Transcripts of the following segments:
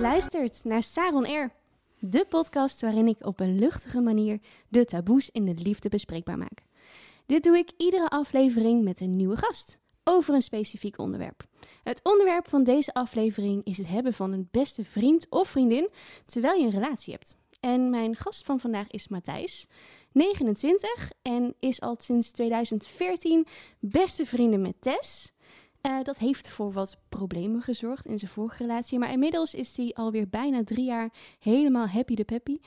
Luistert naar Saron Air, de podcast waarin ik op een luchtige manier de taboes in de liefde bespreekbaar maak. Dit doe ik iedere aflevering met een nieuwe gast over een specifiek onderwerp. Het onderwerp van deze aflevering is het hebben van een beste vriend of vriendin terwijl je een relatie hebt. En mijn gast van vandaag is Matthijs, 29 en is al sinds 2014 beste vrienden met Tess. Uh, dat heeft voor wat problemen gezorgd in zijn vorige relatie. Maar inmiddels is hij alweer bijna drie jaar helemaal happy de peppy.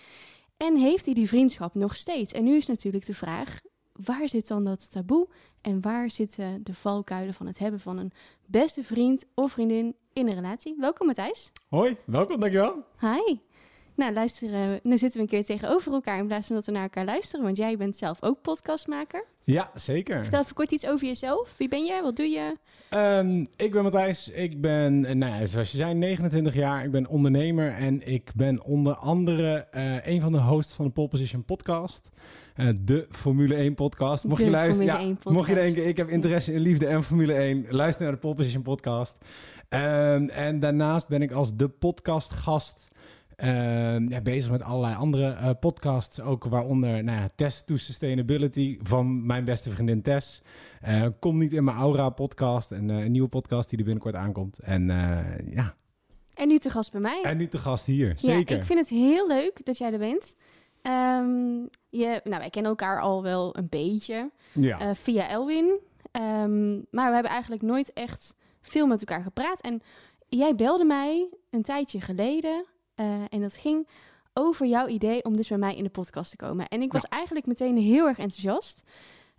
En heeft hij die vriendschap nog steeds? En nu is natuurlijk de vraag: waar zit dan dat taboe? En waar zitten de valkuilen van het hebben van een beste vriend of vriendin in een relatie? Welkom Matthijs. Hoi, welkom, dankjewel. Hi. Nou, luisteren, nu zitten we een keer tegenover elkaar in plaats van dat we naar elkaar luisteren. Want jij bent zelf ook podcastmaker. Ja, zeker. Vertel even kort iets over jezelf. Wie ben jij? Wat doe je? Um, ik ben Matthijs. Ik ben, eh, nou ja, zoals je zei, 29 jaar. Ik ben ondernemer en ik ben onder andere uh, een van de hosts van de Pole Position podcast. Uh, de Formule 1 podcast. Mocht de je luisteren, ja, mocht je denken, ik heb interesse in liefde en Formule 1, luister naar de Pole Position podcast. Um, en daarnaast ben ik als de podcastgast ja, bezig met allerlei andere uh, podcasts. Ook waaronder nou ja, Test to Sustainability van mijn beste vriendin Tess. Uh, Kom niet in mijn aura podcast. En, een nieuwe podcast die er binnenkort aankomt. En ja. En nu te gast bij mij. En nu te gast hier, zeker. Ja, ik vind het heel leuk dat jij er bent. Um, je, nou, wij kennen elkaar al wel een beetje ja. via Elwin. Um, maar we hebben eigenlijk nooit echt veel met elkaar gepraat. En jij belde mij een tijdje geleden uh, en dat ging over jouw idee om dus bij mij in de podcast te komen. En ik was eigenlijk meteen heel erg enthousiast.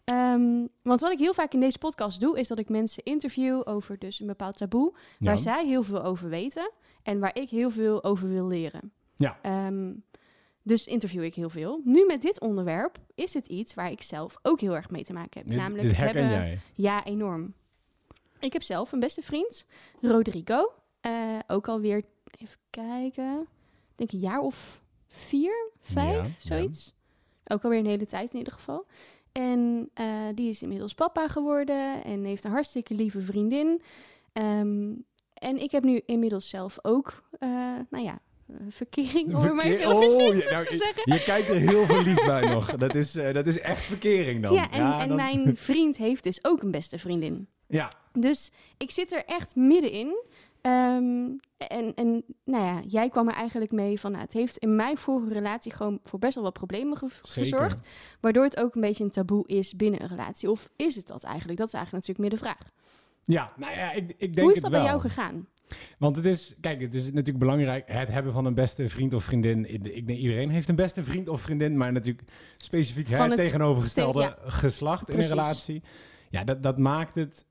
Um, want wat ik heel vaak in deze podcast doe, is dat ik mensen interview over dus een bepaald taboe, waar zij heel veel over weten en waar ik heel veel over wil leren. Ja. Um, dus interview ik heel veel. Nu met dit onderwerp is het iets waar ik zelf ook heel erg mee te maken heb. Dit, namelijk dit hebben. Jij. Ja, enorm. Ik heb zelf een beste vriend, Rodrigo. Uh, ook alweer even kijken, denk een jaar of vier, vijf, ja, zoiets. Ja. Ook alweer een hele tijd in ieder geval. En uh, die is inmiddels papa geworden en heeft een hartstikke lieve vriendin. Um, en ik heb nu inmiddels zelf ook, uh, nou ja, verkering, om maar heel oh, voorzichtig nou, te zeggen. Je, je kijkt er heel verliefd bij nog. Dat is, uh, dat is echt verkering dan. Ja, en, ja, en dan... mijn vriend heeft dus ook een beste vriendin. Ja. Dus ik zit er echt middenin. Um, en, en nou ja, jij kwam er eigenlijk mee van, nou, het heeft in mijn vorige relatie gewoon voor best wel wat problemen ge Zeker. gezorgd. Waardoor het ook een beetje een taboe is binnen een relatie. Of is het dat eigenlijk? Dat is eigenlijk natuurlijk meer de vraag. Ja, nou ja, ik, ik denk Hoe is dat het wel. bij jou gegaan? Want het is, kijk, het is natuurlijk belangrijk, het hebben van een beste vriend of vriendin. Ik denk, iedereen heeft een beste vriend of vriendin, maar natuurlijk specifiek Van het tegenovergestelde ja. geslacht Precies. in een relatie. Ja, dat, dat maakt het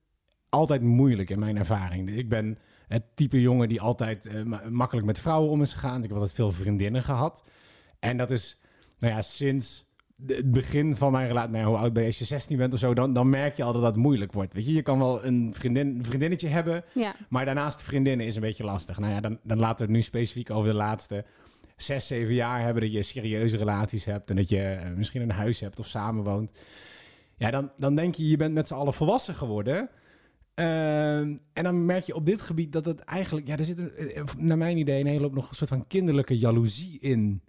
altijd moeilijk in mijn ervaring. Ik ben het type jongen die altijd eh, ma- makkelijk met vrouwen om is gegaan. Ik heb altijd veel vriendinnen gehad. En dat is, nou ja, sinds het begin van mijn relatie, nou hoe oud ben je, als je 16 bent of zo, dan, dan merk je al dat dat moeilijk wordt. Weet je, je kan wel een, vriendin, een vriendinnetje hebben, Ja, maar daarnaast vriendinnen is een beetje lastig. Nou ja, dan, dan laten we het nu specifiek over de laatste zes, zeven jaar hebben dat je serieuze relaties hebt en dat je eh, misschien een huis hebt of samenwoont. Ja, dan, dan denk je, je bent met z'n allen volwassen geworden. Ehm, en dan merk je op dit gebied dat het eigenlijk, ja, er zit een, eh, naar mijn idee een hele hoop nog een soort van kinderlijke jaloezie in.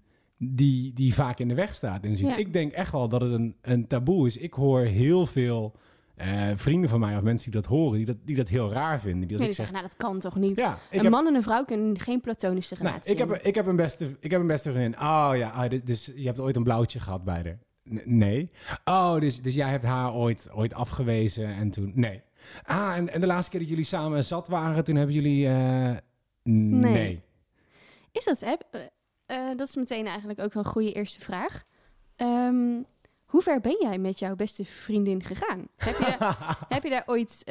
Die, die vaak in de weg staat. En Ja. Ik denk echt wel dat het een, een taboe is. Ik hoor heel veel eh, vrienden van mij of mensen die dat horen, die dat, die dat heel raar vinden. Die als nee, ik die zeg, zeggen, nou dat kan toch niet? ja, een heb, man en een vrouw kunnen geen platonische nou, relatie ik, heb, ik, heb een beste, ik heb een beste vriendin. Oh ja, ah, dus je hebt ooit een blauwtje gehad bij haar. Nee. Oh, dus, dus jij hebt haar ooit, ooit afgewezen en toen... Nee. Ah, en, en de laatste keer dat jullie samen zat waren, toen hebben jullie... eh, nee. Nee. Is dat, hè? Eh, eh, dat is meteen eigenlijk ook wel een goede eerste vraag. Ehm, hoe ver ben jij met jouw beste vriendin gegaan? Heb je, heb je daar ooit,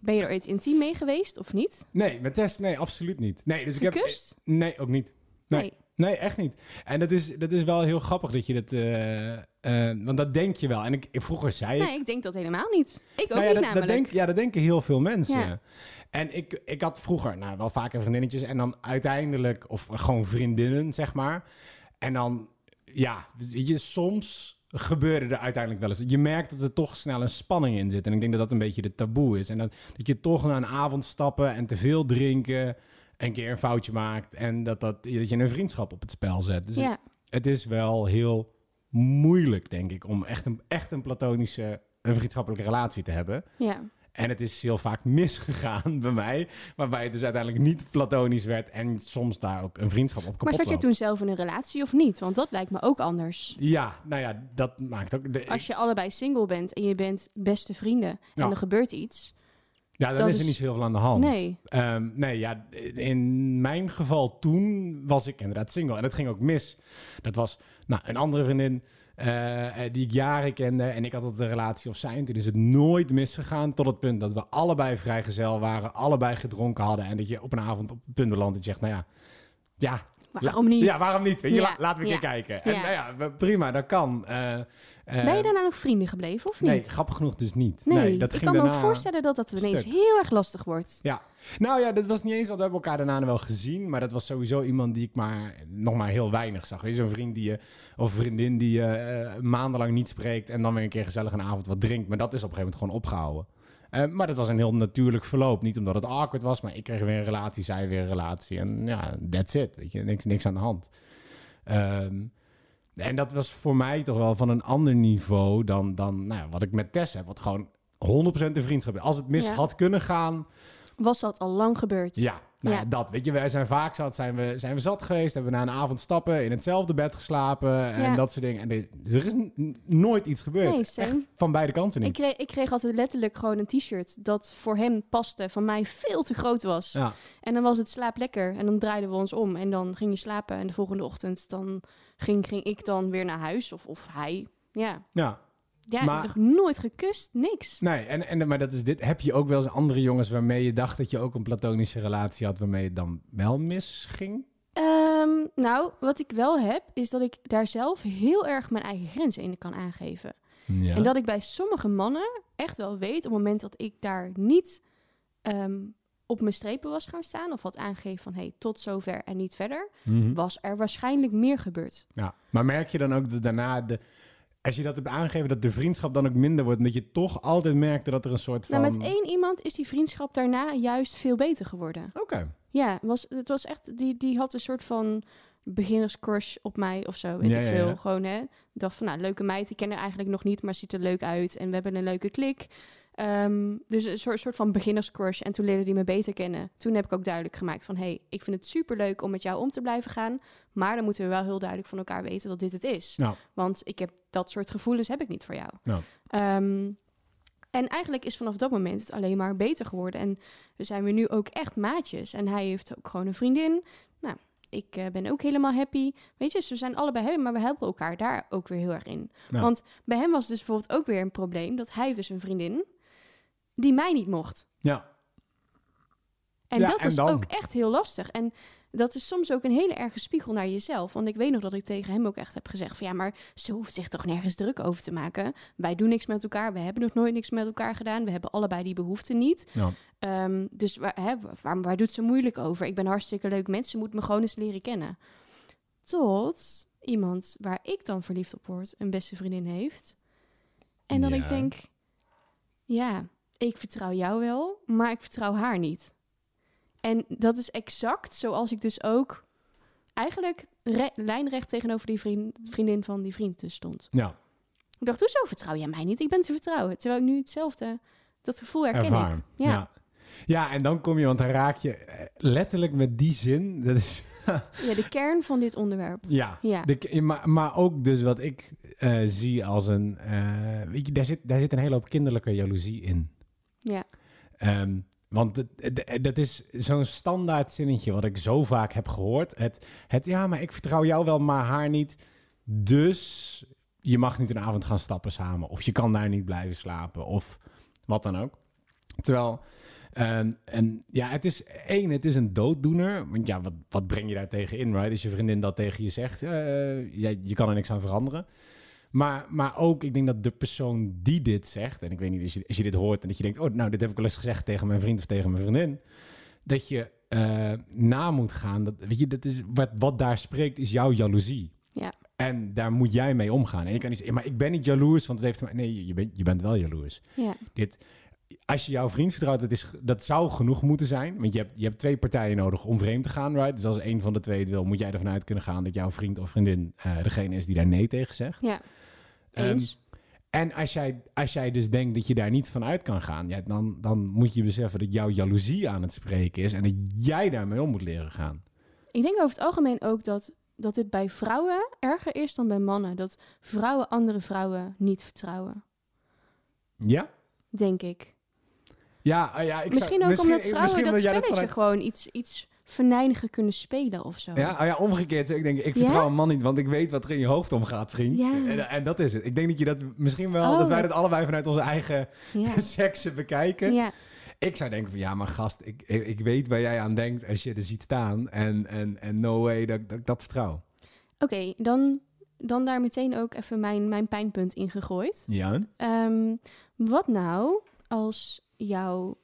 ben je er ooit intiem mee geweest of niet? Nee, met Tess, nee, absoluut niet. Nee, dus ik heb... Gekust? Nee, ook niet. Nee. Nee. Nee, echt niet. En dat is, dat is wel heel grappig dat je dat... eh, eh, want dat denk je wel. En ik, ik- vroeger zei. Nee, ik denk dat helemaal niet. Ik ook Nou ja, niet dat, dat namelijk. denk, ja, dat denken heel veel mensen. Ja. En ik, ik had vroeger nou, wel vaker vriendinnetjes en dan uiteindelijk, of gewoon vriendinnen, zeg maar. En dan, ja, weet je, soms gebeurde er uiteindelijk wel eens. Je merkt dat er toch snel een spanning in zit. En ik denk dat dat een beetje de taboe is. En dat, dat je toch na een avond stappen en te veel drinken... een keer een foutje maakt en dat, dat, dat je een vriendschap op het spel zet. Dus ja. het is wel heel moeilijk, denk ik, om echt een, echt een platonische, een vriendschappelijke relatie te hebben. ja. En het is heel vaak misgegaan bij mij, waarbij het dus uiteindelijk niet platonisch werd en soms daar ook een vriendschap op kapot Maar zat je toen zelf in een relatie of niet? Want dat lijkt me ook anders. Ja, nou ja, dat maakt ook... De, Als je allebei single bent en je bent beste vrienden Ja. en er gebeurt iets. Ja, dan dat is er is- niet zo heel veel aan de hand. Nee. Ehm, nee, ja, in mijn geval toen was ik inderdaad single. En het ging ook mis. Dat was nou, een andere vriendin eh, eh, die ik jaren kende. En ik had altijd een relatie of zijn. Toen is het nooit misgegaan tot het punt dat we allebei vrijgezel waren. Allebei gedronken hadden. En dat je op een avond op het punt belandt en je zegt, nou ja... Ja, Waarom niet? Ja, waarom niet? Weet je, Ja, laten we een ja, keer kijken. En ja. nou ja, prima, dat kan. Eh, eh, ben je daarna nog vrienden gebleven of niet? Nee, grappig genoeg dus niet. Nee, dat ik ging kan me ook voorstellen dat dat ineens stuk. heel erg lastig wordt. Ja, nou ja, dat was niet eens, want we hebben elkaar daarna wel gezien. Maar dat was sowieso iemand die ik maar nog maar heel weinig zag. Weet je, zo'n vriend die je, of vriendin die je eh, maandenlang niet spreekt. En dan weer een keer gezellig een avond wat drinkt. Maar dat is op een gegeven moment gewoon opgehouden. Eh, maar dat was een heel natuurlijk verloop. Niet omdat het awkward was, maar ik kreeg weer een relatie, zij weer een relatie. En ja, that's it. Weet je, niks, niks aan de hand. Ehm, en dat was voor mij toch wel van een ander niveau dan, dan nou ja, wat ik met Tess heb. Wat gewoon 100% de vriendschap is. Als het mis Ja. had kunnen gaan, Was dat al lang gebeurd? ja, nou ja. Dat. Weet je, wij zijn vaak zat, zijn we, zijn we zat geweest, hebben we na een avond stappen in hetzelfde bed geslapen en Ja. dat soort dingen. En er, er is nooit iets gebeurd. Nee. Echt van beide kanten Ik niet. kreeg, ik kreeg altijd letterlijk gewoon een t-shirt dat voor hem paste, van mij veel te groot was. Ja, En dan was het slaap lekker en dan draaiden we ons om en dan ging je slapen. En de volgende ochtend dan ging, ging ik dan weer naar huis of, of hij. Ja, ja. Ja Maar- nog nooit gekust, niks. Nee, en, en, maar dat is dit. Heb je ook wel eens andere jongens waarmee je dacht dat je ook een platonische relatie had, waarmee het dan wel misging? Ehm, nou, wat ik wel heb, is dat ik daar zelf heel erg mijn eigen grenzen in kan aangeven. Ja. En dat ik bij sommige mannen echt wel weet, op het moment dat ik daar niet ehm, op mijn strepen was gaan staan, of had aangegeven van hey, tot zover en niet verder, Mhm. was er waarschijnlijk meer gebeurd. Ja, maar merk je dan ook dat daarna, de, als je dat hebt aangegeven, dat de vriendschap dan ook minder wordt? Omdat je toch altijd merkte dat er een soort van... Nou, met één iemand is die vriendschap daarna juist veel beter geworden. Oké. Ja, was, het was echt, die, die had een soort van beginnerscrush op mij of zo, weet Ja, ik veel. ja. Gewoon, hè. Dacht van, nou, leuke meid, ik ken haar eigenlijk nog niet, maar ziet er leuk uit. En we hebben een leuke klik. Ehm, dus een soort, soort van beginnerscrush. En toen leerde die me beter kennen. Toen heb ik ook duidelijk gemaakt van... hey, ik vind het superleuk om met jou om te blijven gaan. Maar dan moeten we wel heel duidelijk van elkaar weten dat dit het is. Nou, Want ik heb dat soort gevoelens heb ik niet voor jou. Ehm, en eigenlijk is vanaf dat moment het alleen maar beter geworden. En we zijn we nu ook echt maatjes. En hij heeft ook gewoon een vriendin. Nou, ik eh, ben ook helemaal happy. Weet je, dus we zijn allebei happy, maar we helpen elkaar daar ook weer heel erg in. Want bij hem was dus bijvoorbeeld ook weer een probleem... dat hij heeft dus een vriendin die mij niet mocht. ja. En Ja, dat en was dan? ook echt heel lastig. En dat is soms ook een hele erge spiegel naar jezelf. Want ik weet nog dat ik tegen hem ook echt heb gezegd van... ja, maar ze hoeft zich toch nergens druk over te maken. Wij doen niks met elkaar. We hebben nog nooit niks met elkaar gedaan. We hebben allebei die behoefte niet. ja. Ehm, dus waar, hè, waar, waar doet ze moeilijk over? Ik ben hartstikke leuk mens. Ze moet me gewoon eens leren kennen. Tot iemand waar ik dan verliefd op word... een beste vriendin heeft. En dan Ja. ik denk... ja, ik vertrouw jou wel, maar ik vertrouw haar niet. En dat is exact zoals ik dus ook eigenlijk re- lijnrecht tegenover die vriend, vriendin van die vriend dus stond. ja. Ik dacht, hoezo vertrouw jij mij niet? Ik ben te vertrouwen. Terwijl ik nu hetzelfde, dat gevoel herken Ervaar. ik. Ja. ja. Ja, en dan kom je, want dan raak je eh, letterlijk met die zin. Dat is, ja, de kern van dit onderwerp. ja, Ja. De, maar, maar ook dus wat ik eh, zie als een... eh, weet je, daar zit, daar zit een hele hoop kinderlijke jaloezie in. Ja, Ehm, want dat is zo'n standaard zinnetje wat ik zo vaak heb gehoord. Het, het, ja, maar ik vertrouw jou wel, maar haar niet. Dus je mag niet een avond gaan stappen samen. Of je kan daar niet blijven slapen. Of wat dan ook. Terwijl, ehm, en ja, het is één, het is een dooddoener. Want ja, wat, wat breng je daar tegen in, right? Als je vriendin dat tegen je zegt, ja, je kan er niks aan veranderen. Maar, maar ook, ik denk dat de persoon die dit zegt, en ik weet niet, als je, als je dit hoort en dat je denkt, oh, nou, dit heb ik wel eens gezegd tegen mijn vriend of tegen mijn vriendin, dat je eh, na moet gaan. Dat, weet je, dat is, wat, wat daar spreekt, is jouw jaloezie. Ja. En daar moet jij mee omgaan. En je kan niet zeggen, maar ik ben niet jaloers, want het heeft... Nee, je bent, je bent wel jaloers. ja, Dit, als je jouw vriend vertrouwt, dat, is, dat zou genoeg moeten zijn. Want je hebt, je hebt twee partijen nodig om vreemd te gaan, right? Dus als een van de twee het wil, moet jij ervan uit kunnen gaan dat jouw vriend of vriendin eh, degene is die daar nee tegen zegt. Ja, Ehm, en als jij, als jij dus denkt dat je daar niet van uit kan gaan, ja, dan, dan moet je beseffen dat jouw jaloezie aan het spreken is en dat jij daarmee om moet leren gaan. Ik denk over het algemeen ook dat, dat dit bij vrouwen erger is dan bij mannen. Dat vrouwen andere vrouwen niet vertrouwen, Ja? denk ik. Ja, ah, ja ik misschien zou, ook omdat vrouwen misschien dat spelletje vanuit- gewoon iets, iets venijniger kunnen spelen of zo. Ja, oh ja, omgekeerd. Ik denk, ik Ja? vertrouw een man niet, want ik weet wat er in je hoofd omgaat, vriend. Ja. En, en dat is het. Ik denk dat je dat misschien wel, Oh, dat wij wat- dat allebei vanuit onze eigen seksen bekijken. ja. Ik zou denken van, ja, maar gast, ik, ik, ik weet waar jij aan denkt als je er ziet staan. En, en, en no way dat, dat ik dat vertrouw. Oké, dan, dan daar meteen ook even mijn, mijn pijnpunt in gegooid. Ja? Ehm, wat nou als jouw,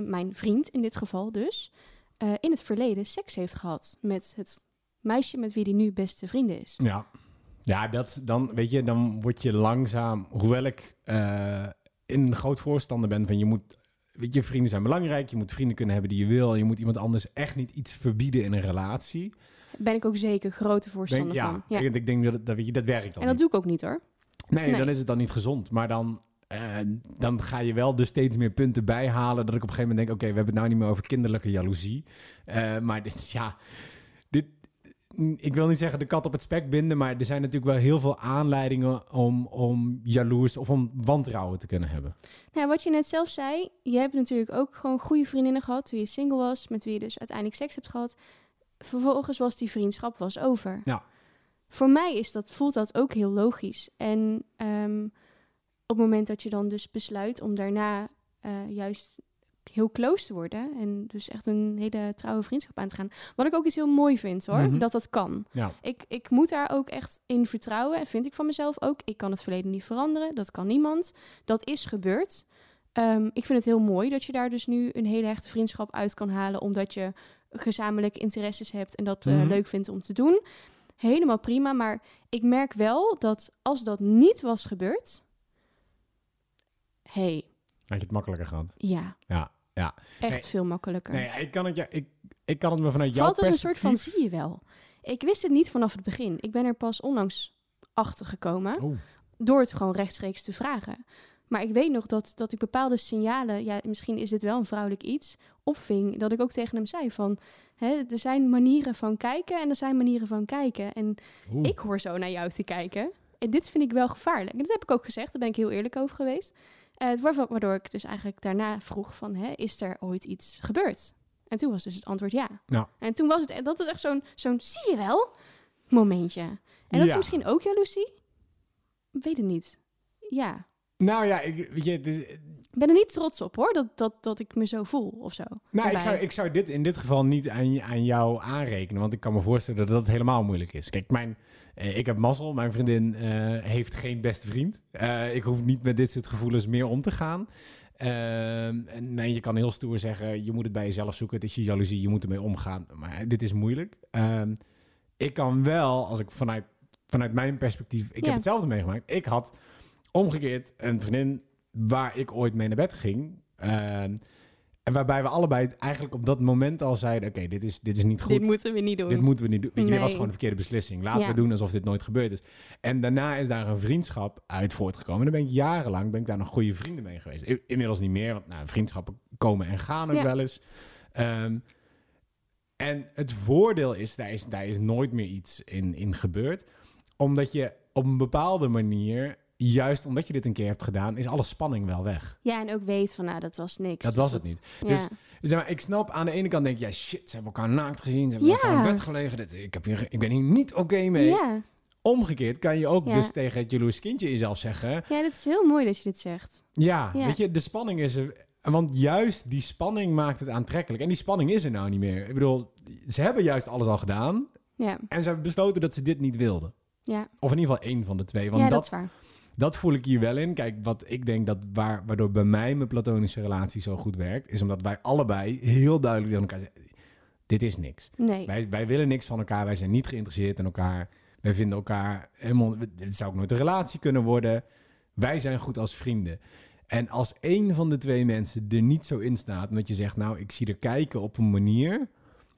mijn vriend in dit geval dus, eh, in het verleden seks heeft gehad met het meisje met wie hij nu beste vrienden is? Ja. Ja, dat, dan, weet je, dan word je langzaam, hoewel ik eh, een groot voorstander ben van je moet, weet je, vrienden zijn belangrijk, je moet vrienden kunnen hebben die je wil, je moet iemand anders echt niet iets verbieden in een relatie. Ben ik ook zeker grote voorstander ja, van. Ja. Ik, ik denk dat, dat, weet je, dat werkt dan En dat niet. doe ik ook niet hoor. Nee, Nee. dan is het dan niet gezond. Maar dan, eh, dan ga je wel dus steeds meer punten bijhalen. Dat ik op een gegeven moment denk: oké, we hebben het nou niet meer over kinderlijke jaloezie. Eh, maar dit, ja, dit, ik wil niet zeggen de kat op het spek binden. Maar er zijn natuurlijk wel heel veel aanleidingen om, om jaloers of om wantrouwen te kunnen hebben. Nou, wat je net zelf zei, je hebt natuurlijk ook gewoon goede vriendinnen gehad toen je single was, met wie je dus uiteindelijk seks hebt gehad. Vervolgens was die vriendschap was over. Ja. Voor mij is dat, voelt dat ook heel logisch. En ehm, op het moment dat je dan dus besluit om daarna eh, juist heel close te worden en dus echt een hele trouwe vriendschap aan te gaan. Wat ik ook iets heel mooi vind hoor, Mhm. dat dat kan. Ja. Ik, ik moet daar ook echt in vertrouwen. En vind ik van mezelf ook. Ik kan het verleden niet veranderen. Dat kan niemand. Dat is gebeurd. Ehm, ik vind het heel mooi dat je daar dus nu een hele hechte vriendschap uit kan halen. Omdat je gezamenlijke interesses hebt en dat eh, Mhm. leuk vindt om te doen. Helemaal prima. Maar ik merk wel dat als dat niet was gebeurd. Hey, Had je het makkelijker gehad? ja, Ja. ja. echt Nee. veel makkelijker. Nee, ik kan het, ja, ik, ik kan het me vanuit jouw Valt als een soort van perspectief... zie je wel. Ik wist het niet vanaf het begin. Ik ben er pas onlangs achter gekomen. Oeh. door het gewoon rechtstreeks te vragen. Maar ik weet nog dat, dat ik bepaalde signalen, ja, misschien is dit wel een vrouwelijk iets, opving. Dat ik ook tegen hem zei van, hè, er zijn manieren van kijken en er zijn manieren van kijken. En Oeh. ik hoor zo naar jou te kijken. En dit vind ik wel gevaarlijk. En dat heb ik ook gezegd, daar ben ik heel eerlijk over geweest. Waarva- waardoor ik dus eigenlijk daarna vroeg van, hè, is er ooit iets gebeurd? En toen was dus het antwoord ja. Ja. En toen was het, en dat is echt zo'n, zo'n zie je wel momentje. En dat is misschien ook jaloezie? Weet het niet. Ja. Nou ja, ik, weet je, Ik ben er niet trots op hoor, dat, dat, dat ik me zo voel of zo. Nou, ik zou, ik zou dit in dit geval niet aan, aan jou aanrekenen, want ik kan me voorstellen dat dat helemaal moeilijk is. Kijk, mijn, eh, ik heb mazzel, mijn vriendin eh, heeft geen beste vriend. Eh, ik hoef niet met dit soort gevoelens meer om te gaan. Ehm, nee, je kan heel stoer zeggen, je moet het bij jezelf zoeken, het is je jaloezie, je moet ermee omgaan. Maar dit is moeilijk. Ehm, ik kan wel, als ik vanuit, vanuit mijn perspectief, ik Ja. heb hetzelfde meegemaakt. Ik had omgekeerd een vriendin waar ik ooit mee naar bed ging. Ehm, en waarbij we allebei eigenlijk op dat moment al zeiden: Oké, dit, is, dit is niet goed. Dit moeten we niet doen. Dit moeten we niet doen. Weet je, dit was gewoon een verkeerde beslissing. Laten Ja. we doen alsof dit nooit gebeurd is. En daarna is daar een vriendschap uit voortgekomen. En dan ben ik jarenlang ben ik daar nog goede vrienden mee geweest. Inmiddels niet meer, want nou, vriendschappen komen en gaan ook Ja. wel eens. Ehm, en het voordeel is daar, is, daar is nooit meer iets in, in gebeurd. Omdat je op een bepaalde manier, juist omdat je dit een keer hebt gedaan, is alle spanning wel weg. Ja, en ook weet van, nou, dat was niks. Dat Dus was het niet. Ja. Dus Zeg maar, ik snap aan de ene kant denk ja shit, ze hebben elkaar naakt gezien, ze hebben Ja. elkaar in bed gelegen. Dit, ik, heb hier, ik ben hier niet oké mee. ja. Omgekeerd kan je ook dus tegen het jaloers kindje in jezelf zeggen, ja, dat is heel mooi dat je dit zegt. ja, weet je, de spanning is er. Want juist die spanning maakt het aantrekkelijk. En die spanning is er nou niet meer. Ik bedoel, ze hebben juist alles al gedaan. Ja, En ze hebben besloten dat ze dit niet wilden. ja. Of in ieder geval één van de twee. Want ja dat, dat, is waar. Dat voel ik hier wel in. Kijk, wat ik denk dat waar, waardoor bij mij mijn platonische relatie zo goed werkt, is omdat wij allebei heel duidelijk tegen elkaar zeggen: dit is niks. Nee. Wij, wij willen niks van elkaar. Wij zijn niet geïnteresseerd in elkaar. Wij vinden elkaar helemaal. Dit zou ook nooit een relatie kunnen worden. Wij zijn goed als vrienden. En als één van de twee mensen er niet zo in staat, omdat je zegt, nou, ik zie er kijken op een manier,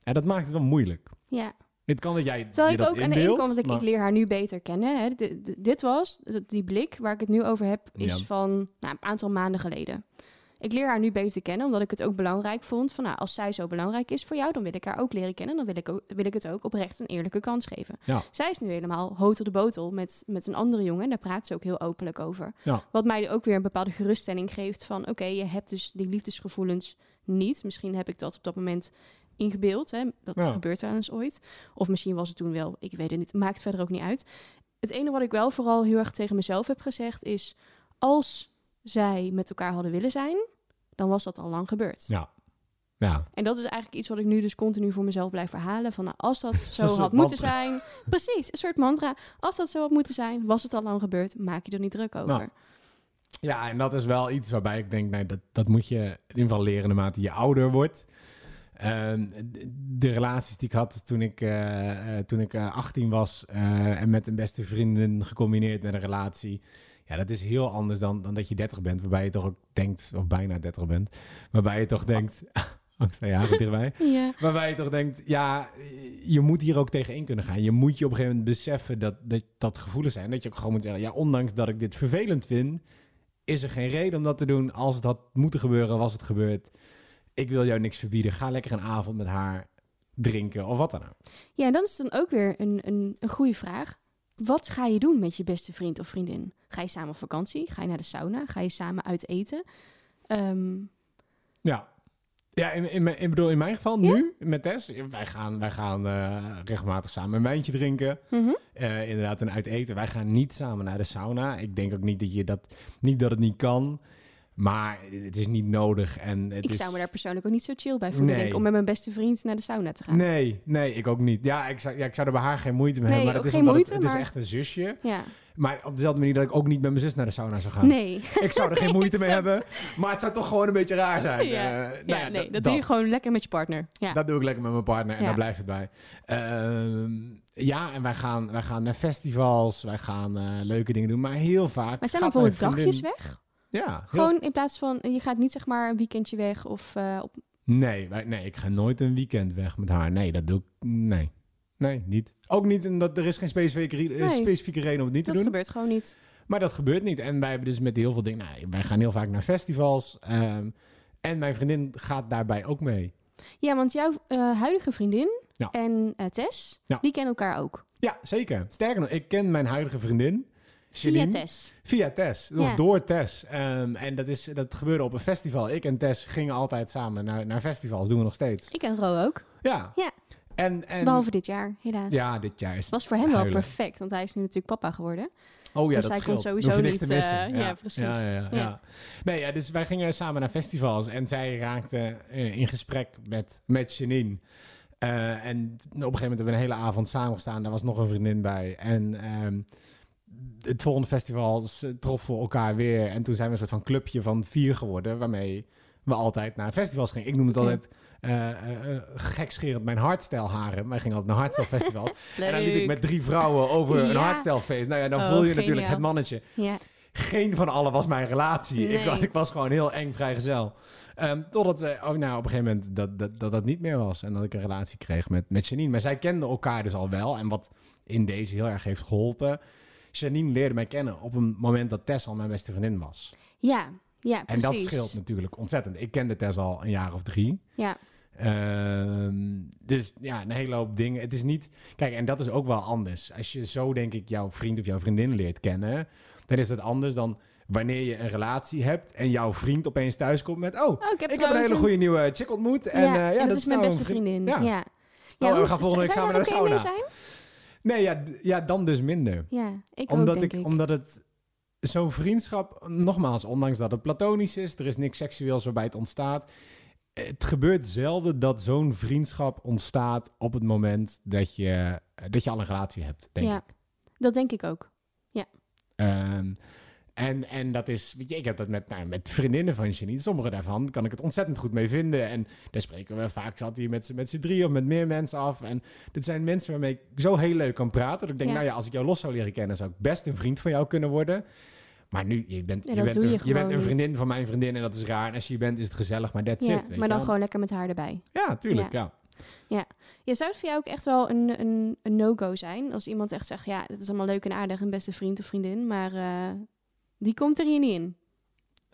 en dat maakt het wel moeilijk. Ja. Het kan dat jij Terwijl ik dat ook aan de ene kant, want ik, maar- ik leer haar nu beter kennen. Hè. D- d- dit was, die blik waar ik het nu over heb, is Ja. van nou, een aantal maanden geleden. Ik leer haar nu beter kennen, omdat ik het ook belangrijk vond. Van, nou, als zij zo belangrijk is voor jou, dan wil ik haar ook leren kennen. Dan wil ik, ook, wil ik het ook oprecht een eerlijke kans geven. Ja. Zij is nu helemaal hoot op de botel met, met een andere jongen. En daar praat ze ook heel openlijk over. Ja. Wat mij ook weer een bepaalde geruststelling geeft van... oké, je hebt dus die liefdesgevoelens niet. Misschien heb ik dat op dat moment ingebeeld. Hè? Dat Ja. gebeurt wel eens ooit. Of misschien was het toen wel, ik weet het niet. Maakt verder ook niet uit. Het enige wat ik wel vooral heel erg tegen mezelf heb gezegd is... als zij met elkaar hadden willen zijn, dan was dat al lang gebeurd. Ja. Ja. En dat is eigenlijk iets wat ik nu dus continu voor mezelf blijf verhalen. Van nou, als dat zo had moeten mantra. zijn... Precies, een soort mantra. Als dat zo had moeten zijn, was het al lang gebeurd. Maak je er niet druk over. Nou, Ja, en dat is wel iets waarbij ik denk, nee, dat, dat moet je in ieder geval leren naarmate je ouder wordt. Ehm, de relaties die ik had toen ik, eh, eh, toen ik eh, 18 was eh, en met een beste vriendin gecombineerd met een relatie. Ja, dat is heel anders dan, dan dat je 30 bent, waarbij je toch ook denkt, of bijna 30 bent, waarbij je toch denkt, angst naar jaren dichtbij, Ja. Waarbij je toch denkt, ja, je moet hier ook tegenin kunnen gaan. Je moet je op een gegeven moment beseffen dat dat, dat gevoelens zijn. Dat je ook gewoon moet zeggen, ja, ondanks dat ik dit vervelend vind, is er geen reden om dat te doen. Als het had moeten gebeuren, was het gebeurd. Ik wil jou niks verbieden. Ga lekker een avond met haar drinken of wat dan ook. Ja, en dan is het dan ook weer een, een, een goede vraag. Wat ga je doen met je beste vriend of vriendin? Ga je samen op vakantie? Ga je naar de sauna? Ga je samen uit eten? Ehm, Ja. Ja, in, in, ik bedoel, in mijn geval Ja? nu, met Tess, wij gaan, wij gaan eh, regelmatig samen een wijntje drinken. mhm. Eh, inderdaad, een uit eten. Wij gaan niet samen naar de sauna. Ik denk ook niet dat je dat, niet dat het niet kan, maar het is niet nodig. En het Ik is... zou me daar persoonlijk ook niet zo chill bij voelen. Nee. Om met mijn beste vriend naar de sauna te gaan. Nee, nee, ik ook niet. Ja, ik zou, ja, ik zou er bij haar geen moeite mee Nee, hebben. Maar dat ook is geen omdat moeite, het, het maar- is echt een zusje. Ja. Maar op dezelfde manier dat ik ook niet met mijn zus naar de sauna zou gaan. Nee. Ik zou er geen moeite mee hebben. Maar het zou toch gewoon een beetje raar zijn. Ja. Eh, nou ja, ja, nee, dat, dat, doe je gewoon lekker met je partner. Ja. Dat doe ik lekker met mijn partner en daar blijft het bij. Ehm, ja, en wij gaan, wij gaan naar festivals. Wij gaan eh, leuke dingen doen. Maar heel vaak maar zijn er bijvoorbeeld dagjes weg? Ja. heel- Gewoon in plaats van, je gaat niet zeg maar een weekendje weg of eh, op... Nee, wij, nee, ik ga nooit een weekend weg met haar. Nee, dat doe ik... Nee. Nee, niet. Ook niet omdat er is geen specifieke, Nee. specifieke reden om het niet te Dat doen. gebeurt gewoon niet. Maar dat gebeurt niet. En wij hebben dus met heel veel dingen... Nou, wij gaan heel vaak naar festivals. ehm, en mijn vriendin gaat daarbij ook mee. Ja, want jouw eh, huidige vriendin Ja. en eh, Tess, Ja. die kennen elkaar ook. Ja, zeker. Sterker nog, ik ken mijn huidige vriendin. Via Tess. Via Tess. Of Ja. door Tess. Ehm, en dat, is, dat gebeurde op een festival. Ik en Tess gingen altijd samen naar, naar festivals. doen we nog steeds. Ik en Ro ook. Ja. Ja. En, en, Behalve dit jaar, helaas. Ja, dit jaar is... Was voor hem wel perfect, want hij is nu natuurlijk papa geworden. Oh ja, Dus dat hij kon scheelt. sowieso niet, te missen. eh, ja, precies. Ja, ja, ja, Ja. ja. Nee, ja, dus wij gingen samen naar festivals en zij raakte eh, in gesprek met, met Janine. Eh, en op een gegeven moment hebben we een hele avond samen gestaan. Daar was nog een vriendin bij. En ehm, het volgende festival s- troffen we elkaar weer. En toen zijn we een soort van clubje van vier geworden. Waarmee we altijd naar festivals gingen. Ik noem het altijd eh eh, eh, gekscherend mijn hardstyle haren. Wij gingen altijd naar hardstyle festival. En dan liep ik met drie vrouwen over een Ja. hardstyle-feest. Nou ja, dan Oh, voel je natuurlijk het mannetje. Ja. Geen van allen was mijn relatie. Ik, Nee. ik was gewoon heel eng vrijgezel. Ehm totdat we, oh, nou, op een gegeven moment dat dat, dat dat niet meer was. En dat ik een relatie kreeg met, met Janine. Maar zij kenden elkaar dus al wel. En wat in deze heel erg heeft geholpen. Janine leerde mij kennen op een moment dat Tess al mijn beste vriendin was. Ja, ja, En precies. dat scheelt natuurlijk ontzettend. Ik kende Tess al een jaar of drie. Ja, Ehm, dus ja, een hele hoop dingen. Het is niet... Kijk, en dat is ook wel anders. Als je zo, denk ik, jouw vriend of jouw vriendin leert kennen... dan is dat anders dan wanneer je een relatie hebt... en jouw vriend opeens thuiskomt met... oh, oh, ik heb, ik heb een hele goede nieuwe chick ontmoet. En, ja, eh, ja, en dat, is mijn nou beste vriendin. Ja. Ja. we hoe- gaan volgende week samen naar de sauna. Nee, ja, ja, dan dus minder. Ja, ik Omdat, ook, ik, ik. omdat het... Zo'n vriendschap, nogmaals, ondanks dat het platonisch is... er is niks seksueels waarbij het ontstaat... Het gebeurt zelden dat zo'n vriendschap ontstaat op het moment dat je, dat je al een relatie hebt, denk Ja. ik. Dat denk ik ook. Ehm, en, en dat is, weet je, ik heb dat met, nou, met vriendinnen van Janine. Sommige daarvan kan ik het ontzettend goed mee vinden. En daar spreken we vaak, zat hier met z'n met z'n drie of met meer mensen af. En dit zijn mensen waarmee ik zo heel leuk kan praten. Dat ik denk, Ja. nou ja, als ik jou los zou leren kennen, zou ik best een vriend van jou kunnen worden. Maar nu, je bent, Ja, je dat bent, een, je je bent een vriendin niet. van mijn vriendin en dat is raar. En als je bent, is het gezellig, maar that's ja, it. weet maar dan wel. gewoon lekker met haar erbij. Ja, tuurlijk, ja. Je zou het voor jou ook echt wel een, een, een no-go zijn als iemand echt zegt, ja, het is allemaal leuk en aardig, een beste vriend of vriendin, maar eh, die komt er hier niet in.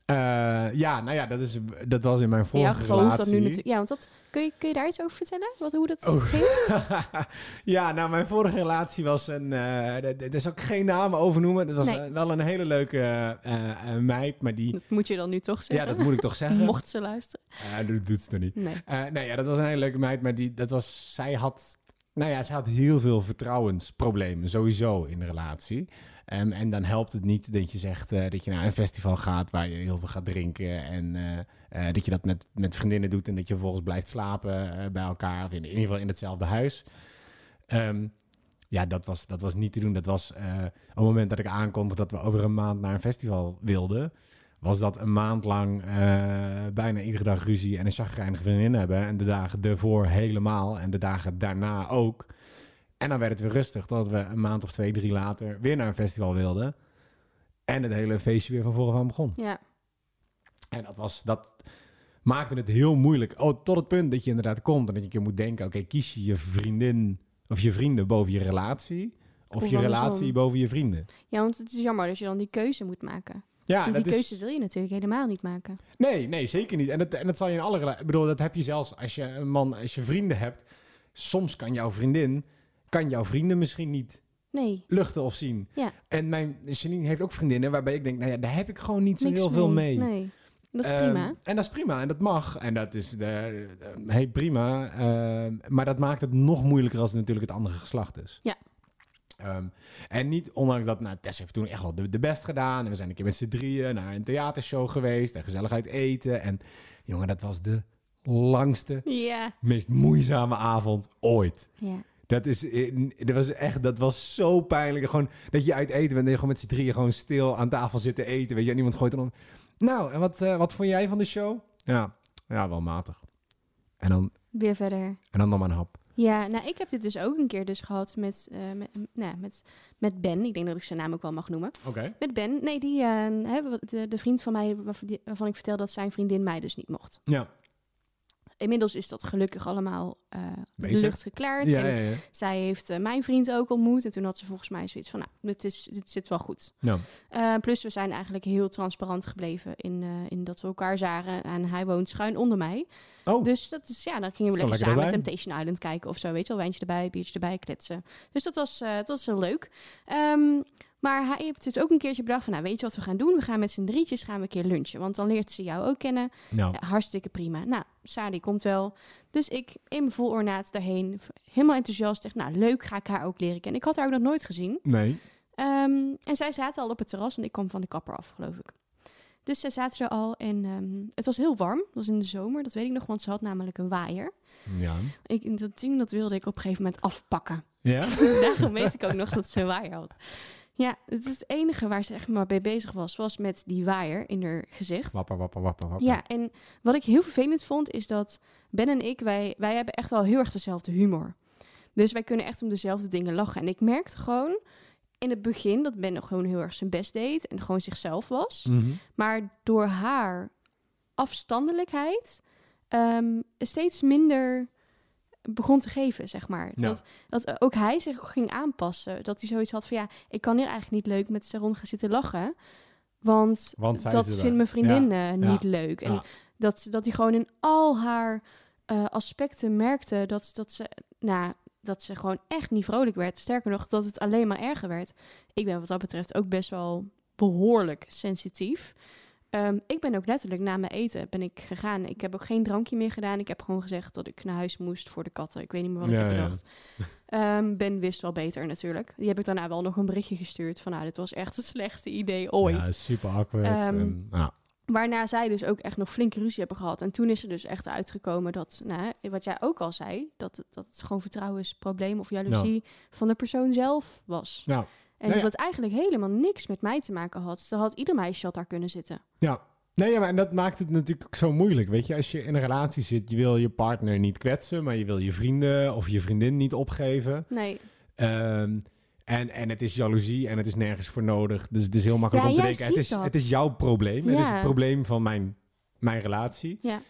Eh, ja, nou ja, dat, is, dat was in mijn vorige geval hoeft dat relatie. nu natuurlijk. Ja, want dat, kun, je, kun je daar iets over vertellen? Wat, hoe dat Oh. ging? ja, nou, mijn vorige relatie was een... d- daar zal ik geen naam over noemen. Dat was Nee. eh, wel een hele leuke meid, maar die... Dat moet je dan nu toch Ja, zeggen. dat moet ik toch zeggen. Mocht ze luisteren. Dat doet ze toch niet. Nee. Nee, ja, dat was een hele leuke meid, maar die, dat was, zij had, nou ja, zij had heel veel vertrouwensproblemen, sowieso in de relatie. Ehm, en dan helpt het niet dat je zegt eh, dat je naar een festival gaat waar je heel veel gaat drinken en eh, eh, dat je dat met, met vriendinnen doet en dat je vervolgens blijft slapen bij elkaar, of in, ieder geval in hetzelfde huis. Ehm, ja, dat was, dat was niet te doen. Dat was op het moment dat ik aankondigde dat we over een maand naar een festival wilden, was dat een maand lang bijna iedere dag ruzie en een chagrijnige vriendin hebben. En de dagen ervoor helemaal en de dagen daarna ook. En dan werd het weer rustig, totdat we een maand of twee, drie later weer naar een festival wilden. En het hele feestje weer van voren aan begon. Ja. En dat, was, dat maakte het heel moeilijk. Oh, tot het punt dat je inderdaad komt en dat je een keer moet denken... oké, kies je je vriendin of je vrienden boven je relatie... of, Of je relatie boven je vrienden. ja, want het is jammer dat je dan die keuze moet maken. Ja, en die dat is... keuze wil je natuurlijk helemaal niet maken. Nee, nee, zeker niet. En dat, en dat zal je in alle relaties... Ik bedoel, dat heb je zelfs als je een man, als je vrienden hebt. Soms kan jouw vriendin, kan jouw vrienden misschien niet Nee, luchten of zien. Ja. En mijn Janine heeft ook vriendinnen waarbij ik denk, nou ja, daar heb ik gewoon niet zo niks heel veel mee. Nee, dat is Ehm, prima. En dat is prima en dat mag. En dat is de, hey, prima. Ehm, maar dat maakt het nog moeilijker als het natuurlijk het andere geslacht is. Ja. Ehm, en niet, ondanks dat, nou, Tess heeft toen echt wel de, de best gedaan. En we zijn een keer met z'n drieën naar een theatershow geweest. En gezellig uit eten. En jongen, dat was de langste, Ja, meest moeizame avond ooit. ja. Dat, is, eh, dat was echt, dat was zo pijnlijk. Gewoon dat je uit eten bent en je gewoon met z'n drieën gewoon stil aan tafel zit te eten. Weet je, en iemand gooit dan om. Nou, en wat, eh, wat vond jij van de show? Ja, ja, wel matig. En dan, Weer verder. en dan nog maar een hap. Ja, nou, ik heb dit dus ook een keer dus gehad met, eh, met, nou, met, met Ben. Ik denk dat ik zijn naam ook wel mag noemen. Oké. Met Ben, nee, die, eh, hè, de, de vriend van mij waarvan, ik vertelde dat zijn vriendin mij dus niet mocht. Ja. Inmiddels is dat gelukkig allemaal de Beter. lucht geklaard. Ja, en ja, ja. zij heeft eh, mijn vriend ook ontmoet. En toen had ze volgens mij zoiets van, nou, dit, is, dit zit wel goed. Ja. Eh, plus we zijn eigenlijk heel transparant gebleven in, in dat we elkaar zagen. En hij woont schuin onder mij. Oh, Dus dat is, ja, dan gingen we lekker samen erbij? Temptation Island kijken of zo. Weet je wel, wijntje erbij, biertje erbij, kletsen. Dus dat was, dat was heel leuk. Ehm, maar hij heeft dus ook een keertje bedacht van, nou, weet je wat we gaan doen? We gaan met z'n drietjes gaan we een keer lunchen. Want dan leert ze jou ook kennen. nou. Ja, hartstikke prima. Nou, Sadi komt wel. Dus ik in mijn vol ornaat daarheen. Helemaal enthousiast. Echt, nou, leuk, ga ik haar ook leren kennen. Ik had haar ook nog nooit gezien. Nee. Ehm, en zij zaten al op het terras, want ik kwam van de kapper af, geloof ik. Dus zij zaten er al en ehm, het was heel warm. Het was in de zomer, dat weet ik nog, want ze had namelijk een waaier. Ja. Ik, dat ding dat wilde ik op een gegeven moment afpakken. Ja? Daarom weet ik ook nog dat ze een waaier had. Ja, het is het enige waar ze echt maar mee bezig was, was met die waaier in haar gezicht. Wapper, wapper, wapper, wapper. Ja, en wat ik heel vervelend vond, is dat Ben en ik, wij, wij hebben echt wel heel erg dezelfde humor. Dus wij kunnen echt om dezelfde dingen lachen. En ik merkte gewoon in het begin dat Ben nog gewoon heel erg zijn best deed en gewoon zichzelf was. Mhm. Maar door haar afstandelijkheid ehm, steeds minder begon te geven, zeg maar. Ja. Dat, dat ook hij zich ging aanpassen. Dat hij zoiets had van, ja, ik kan hier eigenlijk niet leuk met Saron gaan zitten lachen. Want, Want dat vindt mijn vriendin niet Ja. leuk. En dat, dat hij gewoon in al haar eh, aspecten merkte dat, dat, ze, nou, dat ze gewoon echt niet vrolijk werd. Sterker nog, dat het alleen maar erger werd. Ik ben wat dat betreft ook best wel behoorlijk sensitief. Ehm, ik ben ook letterlijk na mijn eten ben ik gegaan. Ik heb ook geen drankje meer gedaan. Ik heb gewoon gezegd dat ik naar huis moest voor de katten. Ik weet niet meer wat ik Ja, heb ja. bedacht. Ehm, ben wist wel beter natuurlijk. Die heb ik daarna wel nog een berichtje gestuurd van... nou, dit was echt het slechtste idee ooit. Ja, super awkward. Ehm, en, ja. Waarna zij dus ook echt nog flinke ruzie hebben gehad. En toen is er dus echt uitgekomen dat, nou, wat jij ook al zei, dat, dat het gewoon vertrouwensprobleem of jaloezie van de persoon zelf was. Ja. En Nou dat ja. eigenlijk helemaal niks met mij te maken had. Er had ieder meisje had daar kunnen zitten. Ja. Nee, ja, maar en dat maakt het natuurlijk zo moeilijk. Weet je, als je in een relatie zit, je wil je partner niet kwetsen, maar je wil je vrienden of je vriendin niet opgeven. Nee, Ehm, En, en het is jaloezie en het is nergens voor nodig. Dus het is heel makkelijk Ja, om te denken, het is, dat. het is jouw probleem. Het is het probleem van mijn, mijn relatie. Ja.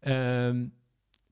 Ehm,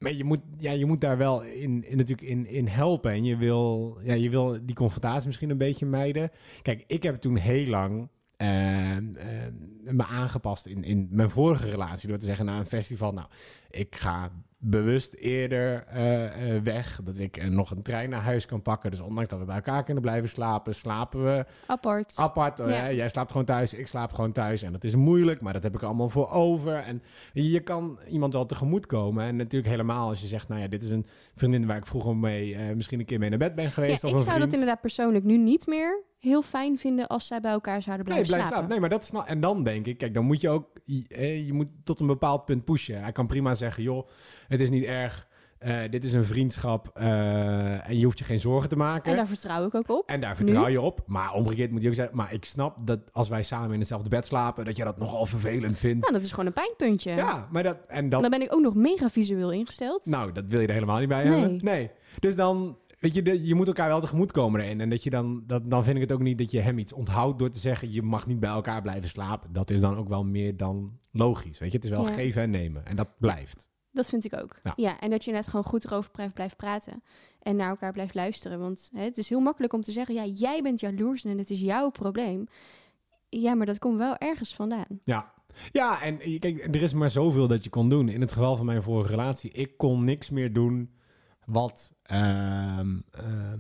maar je moet, ja, je moet daar wel in, in, natuurlijk in, in helpen. En je wil, ja, je wil die confrontatie misschien een beetje mijden. Kijk, ik heb toen heel lang ehm, ehm, me aangepast in, in mijn vorige relatie. Door te zeggen na een festival, nou, ik ga bewust eerder eh, eh, weg. Dat ik eh, nog een trein naar huis kan pakken. Dus ondanks dat we bij elkaar kunnen blijven slapen, slapen we Apart. apart. Ja. jij slaapt gewoon thuis, ik slaap gewoon thuis. En dat is moeilijk, maar dat heb ik allemaal voor over. En je kan iemand wel tegemoet komen. En natuurlijk helemaal als je zegt, nou ja, dit is een vriendin waar ik vroeger mee misschien een keer mee naar bed ben ja, geweest. ik of een zou vriend. dat inderdaad persoonlijk nu niet meer heel fijn vinden als zij bij elkaar zouden Nee, blijven blijf slapen. Nee, maar dat is nou. En dan denk ik, kijk, dan moet je ook, je, je moet tot een bepaald punt pushen. Hij kan prima zeggen, joh, het is niet erg. eh, dit is een vriendschap eh, en je hoeft je geen zorgen te maken. En daar vertrouw ik ook op. En daar vertrouw je op. Maar omgekeerd moet je ook zeggen... maar ik snap dat als wij samen in hetzelfde bed slapen... dat je dat nogal vervelend vindt. Nou, dat is gewoon een pijnpuntje. Ja, maar dat... En En dat dan ben ik ook nog mega visueel ingesteld. nou, dat wil je er helemaal niet bij Nee. hebben. Nee. Dus dan... Weet je, je moet elkaar wel tegemoet komen erin. En dat je dan, dat, dan vind ik het ook niet dat je hem iets onthoudt door te zeggen: je mag niet bij elkaar blijven slapen. Dat is dan ook wel meer dan logisch. Weet je, het is wel Ja. geven en nemen. En dat blijft. Dat vind ik ook. Ja. Ja. en dat je net gewoon goed erover blijft, praten. En naar elkaar blijft luisteren. Want hè, het is heel makkelijk om te zeggen... ja, jij bent jaloers en het is jouw probleem. Ja, maar dat komt wel ergens vandaan. Ja. Ja, en je- kijk, er is maar zoveel dat je kon doen. In het geval van mijn vorige relatie, ik kon niks meer doen wat, ehm, ehm,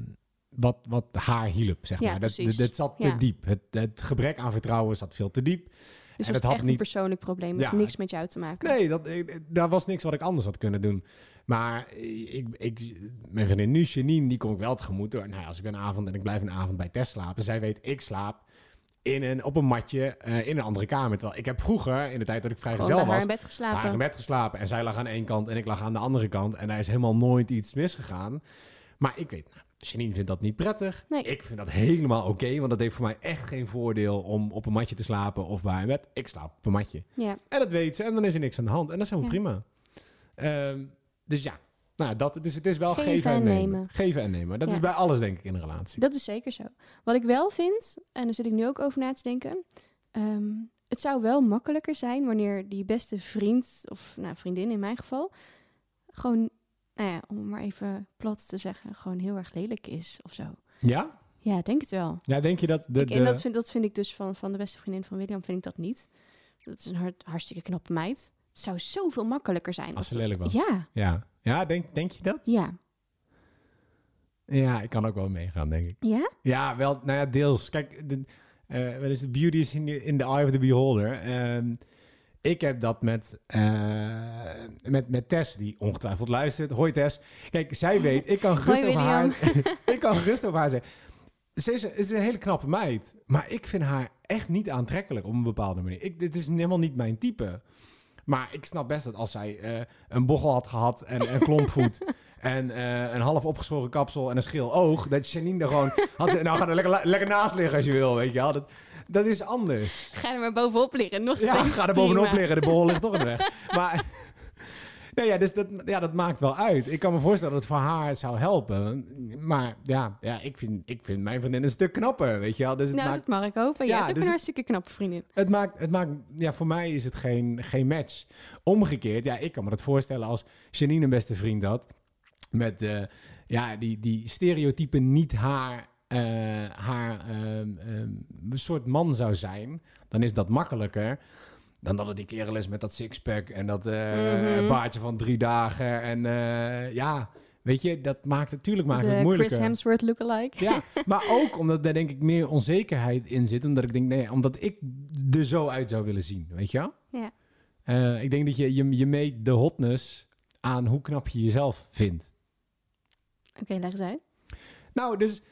wat, wat haar hielp, zeg Ja, maar. Dat, dat, dat zat te Ja. diep. Het, het gebrek aan vertrouwen zat veel te diep. Dus En dat het had echt niet- een persoonlijk probleem. Het Ja. heeft niks met jou te maken. Nee, dat, ik- daar was niks wat ik anders had kunnen doen. Maar ik, ik, mijn vriendin nu, Janine, die kom ik wel tegemoet door. Nou als ik een avond en ik blijf een avond bij Tess slapen. Zij weet, ik slaap in een, op een matje eh, in een andere kamer. Terwijl ik heb vroeger, in de tijd dat ik vrijgezel haar was... in bed geslapen. haar in bed geslapen. En zij lag aan één kant en ik lag aan de andere kant. En daar is helemaal nooit iets misgegaan. Maar ik weet, nou, Janine vindt dat niet prettig. Nee. Ik vind dat helemaal oké. want dat heeft voor mij echt geen voordeel om op een matje te slapen of bij haar in bed. Ik slaap op een matje. Ja. En dat weet ze. En dan is er niks aan de hand. En dat is helemaal Ja. prima. Ehm, dus ja, nou, dat, het, is, het is wel Geven geven, en en nemen. Geven en nemen. Dat Ja. is bij alles denk ik in een relatie. Dat is zeker zo. Wat ik wel vind, en daar zit ik nu ook over na te denken. ehm, het zou wel makkelijker zijn wanneer die beste vriend, of nou, vriendin in mijn geval, gewoon, nou ja, om maar even plat te zeggen, gewoon heel erg lelijk is of zo. Ja? Ja, denk het wel. Ja, denk je dat de... Ik-. En dat vind, dat vind ik dus van, van de beste vriendin van William, vind ik dat niet. Dat is een hart- hartstikke knappe meid. Het zou zoveel makkelijker zijn. Als ze dat- lelijk was. Ja, Ja, ja denk, denk je dat? ja. Ja, ik kan ook wel meegaan, denk ik. Ja? Ja, wel, nou ja, deels. Kijk, de, eh, wat is de beauty is in the, in the eye of the beholder. Ehm, ik heb dat met, eh, met, met Tess, die ongetwijfeld luistert. Hoi Tess. Kijk, zij weet, ik kan gerust, over, haar, ik kan gerust over haar zeggen. Ze is, is een hele knappe meid. Maar ik vind haar echt niet aantrekkelijk op een bepaalde manier. Ik, dit is helemaal niet mijn type. Maar ik snap best dat als zij eh, een bochel had gehad en een klompvoet... en eh, een half opgeschoren kapsel en een scheel oog... dat Janine er gewoon... Had, nou, ga er lekker, lekker naast liggen als je wil, weet je wel. Dat, dat is anders. Ga er maar bovenop liggen. Nog steeds Ja, ga er bovenop liggen. De borrel ligt toch in de weg. Maar... Nee, ja, dus dat, ja, dat maakt wel uit. Ik kan me voorstellen dat het voor haar zou helpen. Maar ja, ja ik, vind, ik vind mijn vriendin een stuk knapper, weet je wel. Dus het Nou, maakt, dat mag ik hopen. Ja, dus een het- hartstikke knappe vriendin. het maakt, het maakt, ja, voor mij is het geen, geen match. Omgekeerd, ja, ik kan me dat voorstellen als Janine een beste vriend had. Met, eh, ja, die, die stereotype niet haar, eh, haar ehm, ehm, soort man zou zijn. Dan is dat makkelijker dan dat het die kerel is met dat sixpack en dat Mhm. baardje van drie dagen. En eh, ja, weet je, dat maakt natuurlijk maakt het moeilijker. Chris Hemsworth lookalike. Ja, maar ook omdat daar denk ik meer onzekerheid in zit. Omdat ik denk, nee, omdat ik er zo uit zou willen zien, weet je wel? Ja. Eh, ik denk dat je, je, je meet de hotness aan hoe knap je jezelf vindt. Oké, leg eens uit. Nou, dus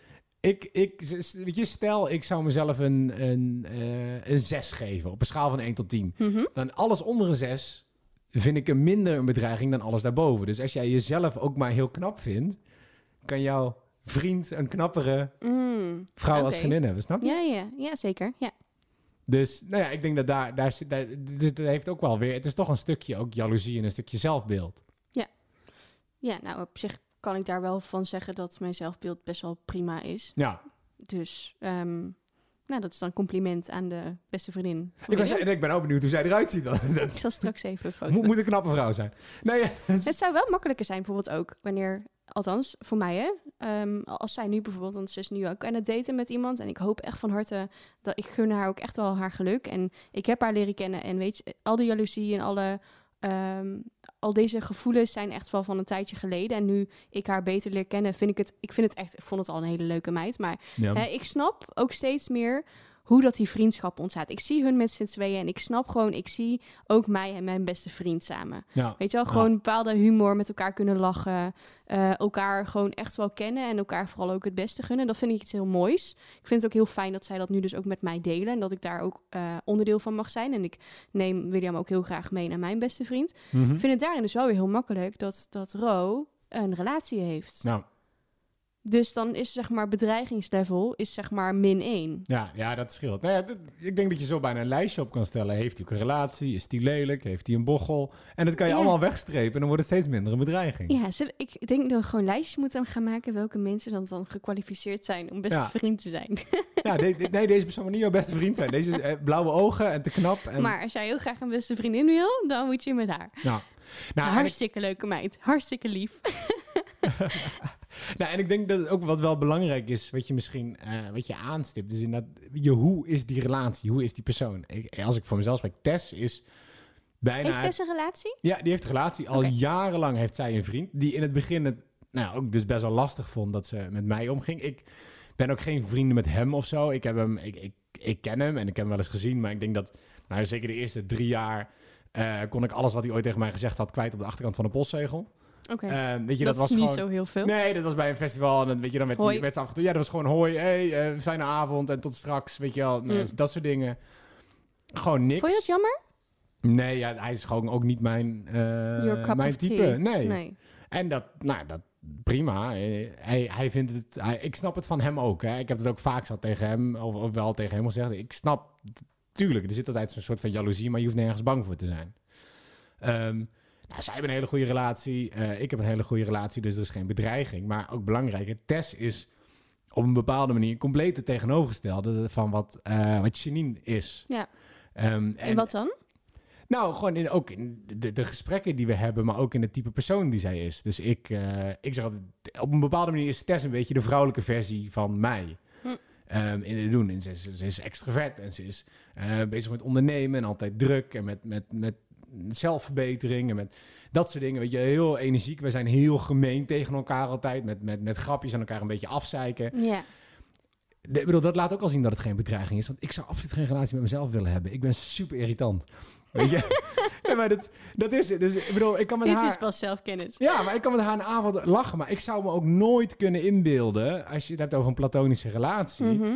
ik, ik weet je, stel ik zou mezelf een, een, eh, een 6 geven op een schaal van 1 tot 10. Mhm. Dan alles onder een 6 vind ik een minder een bedreiging dan alles daarboven. Dus als jij jezelf ook maar heel knap vindt, kan jouw vriend een knappere Mm. vrouw als vriendin hebben, snap je? Ja, ja, ja, zeker. Ja. Dus nou ja, ik denk dat daar, daar, zit- daar dus het heeft ook wel weer, het is toch een stukje ook jaloezie en een stukje zelfbeeld. ja, nou op zich kan ik daar wel van zeggen dat mijn zelfbeeld best wel prima is. Ja, Dus, ehm, nou, dat is dan een compliment aan de beste vriendin. Ik, was, en ik ben ook benieuwd hoe zij eruit ziet. dan. Ik Dat zal straks even een foto moet, moet een knappe vrouw zijn. Nee, Het zou wel makkelijker zijn, bijvoorbeeld ook wanneer, althans voor mij, hè, ehm, als zij nu bijvoorbeeld, want ze is nu ook aan het daten met iemand en ik hoop echt van harte dat ik gun haar ook echt wel haar geluk en ik heb haar leren kennen en weet je, al die jaloezie en alle, ehm, al deze gevoelens zijn echt wel van een tijdje geleden en nu ik haar beter leer kennen, vind ik het, ik vind het echt, ik vond het al een hele leuke meid, maar ja. Hè, ik snap ook steeds meer hoe dat die vriendschap ontstaat. Ik zie hun met z'n tweeën en ik snap gewoon, ik zie ook mij en mijn beste vriend samen. ja. Weet je wel, gewoon bepaalde humor met elkaar kunnen lachen. eh, elkaar gewoon echt wel kennen en elkaar vooral ook het beste gunnen. Dat vind ik iets heel moois. Ik vind het ook heel fijn dat zij dat nu dus ook met mij delen. En dat ik daar ook eh, onderdeel van mag zijn. En ik neem William ook heel graag mee naar mijn beste vriend. Mhm. Ik vind het daarin dus wel weer heel makkelijk dat, dat Ro een relatie heeft. Nou, Dus dan is zeg maar bedreigingslevel is zeg maar min 1. ja, ja, dat scheelt. Nou ja, dat- ik denk dat je zo bijna een lijstje op kan stellen. Heeft hij ook een relatie? Is die lelijk? Heeft hij een bochel? En dat kan je Ja. allemaal wegstrepen en dan wordt het steeds minder een bedreiging. Ja, zullen- ik denk dat we gewoon lijstjes moeten gaan maken welke mensen dan, dan gekwalificeerd zijn om beste Ja. vriend te zijn. Ja, de- de- nee, deze persoon moet niet jouw beste vriend zijn. Deze is eh, blauwe ogen en te knap. En, Maar als jij heel graag een beste vriendin wil, dan moet je met haar. nou, nou, ik- Hartstikke leuke meid. Hartstikke lief. Nou, en ik denk dat ook wat wel belangrijk is, wat je misschien eh, wat je aanstipt, is inderdaad, je, hoe is die relatie? Hoe is die persoon? Ik, als ik voor mezelf spreek, Tess is bijna... Heeft Tess een relatie? Ja, die heeft een relatie. Al jarenlang heeft zij een vriend, die in het begin het nou, ook dus best wel lastig vond dat ze met mij omging. Ik ben ook geen vrienden met hem of zo. Ik, heb hem, ik, ik, ik ken hem en ik heb hem wel eens gezien, maar ik denk dat, nou zeker de eerste drie jaar, eh, kon ik alles wat hij ooit tegen mij gezegd had kwijt op de achterkant van de postzegel. Oké. Eh, weet je, dat, dat, was is niet gewoon... zo heel veel. Nee, dat was bij een festival en dan weet je dan met, die, z'n af en toe. Ja, dat was gewoon hoi, hey, eh, fijne avond en tot straks, weet je wel, Mm. dat soort dingen. Gewoon niks. Vond je dat jammer? Nee, ja, hij is gewoon ook niet mijn, eh, mijn type. Nee. nee. En dat, nou, dat prima. Hij, hij vindt het, hij, ik snap het van hem ook. Hè. Ik heb het ook vaak zat tegen hem, of, of wel tegen hem gezegd. Ik snap, tuurlijk, er zit altijd zo'n soort van jaloezie, maar je hoeft nergens bang voor te zijn. Ehm, nou, zij hebben een hele goede relatie. eh, ik heb een hele goede relatie, dus er is geen bedreiging. Maar ook belangrijker, Tess is op een bepaalde manier compleet het tegenovergestelde van wat, eh wat Janine is. Ja. Ehm, En, wat dan? nou, gewoon in, ook in de, de gesprekken die we hebben, maar ook in het type persoon die zij is. Dus ik, eh, ik zeg altijd, op een bepaalde manier is Tess een beetje de vrouwelijke versie van mij. Hm. Ehm, in het doen. En ze, is- ze is extravert en ze is bezig met ondernemen en altijd druk en met, met, met zelfverbetering en met dat soort dingen. Weet je, heel energiek. We zijn heel gemeen tegen elkaar altijd, met, met, met grapjes aan elkaar een beetje afzeiken. Ja. De- ik bedoel, dat laat ook al zien dat het geen bedreiging is. Want ik zou absoluut geen relatie met mezelf willen hebben. Ik ben super irritant. Weet je? maar dat, dat is het. Dus ik bedoel, ik kan met Dit haar... is pas zelfkennis. Ja, maar ik kan met haar een avond lachen. Maar ik zou me ook nooit kunnen inbeelden... als je het hebt over een platonische relatie... Mhm.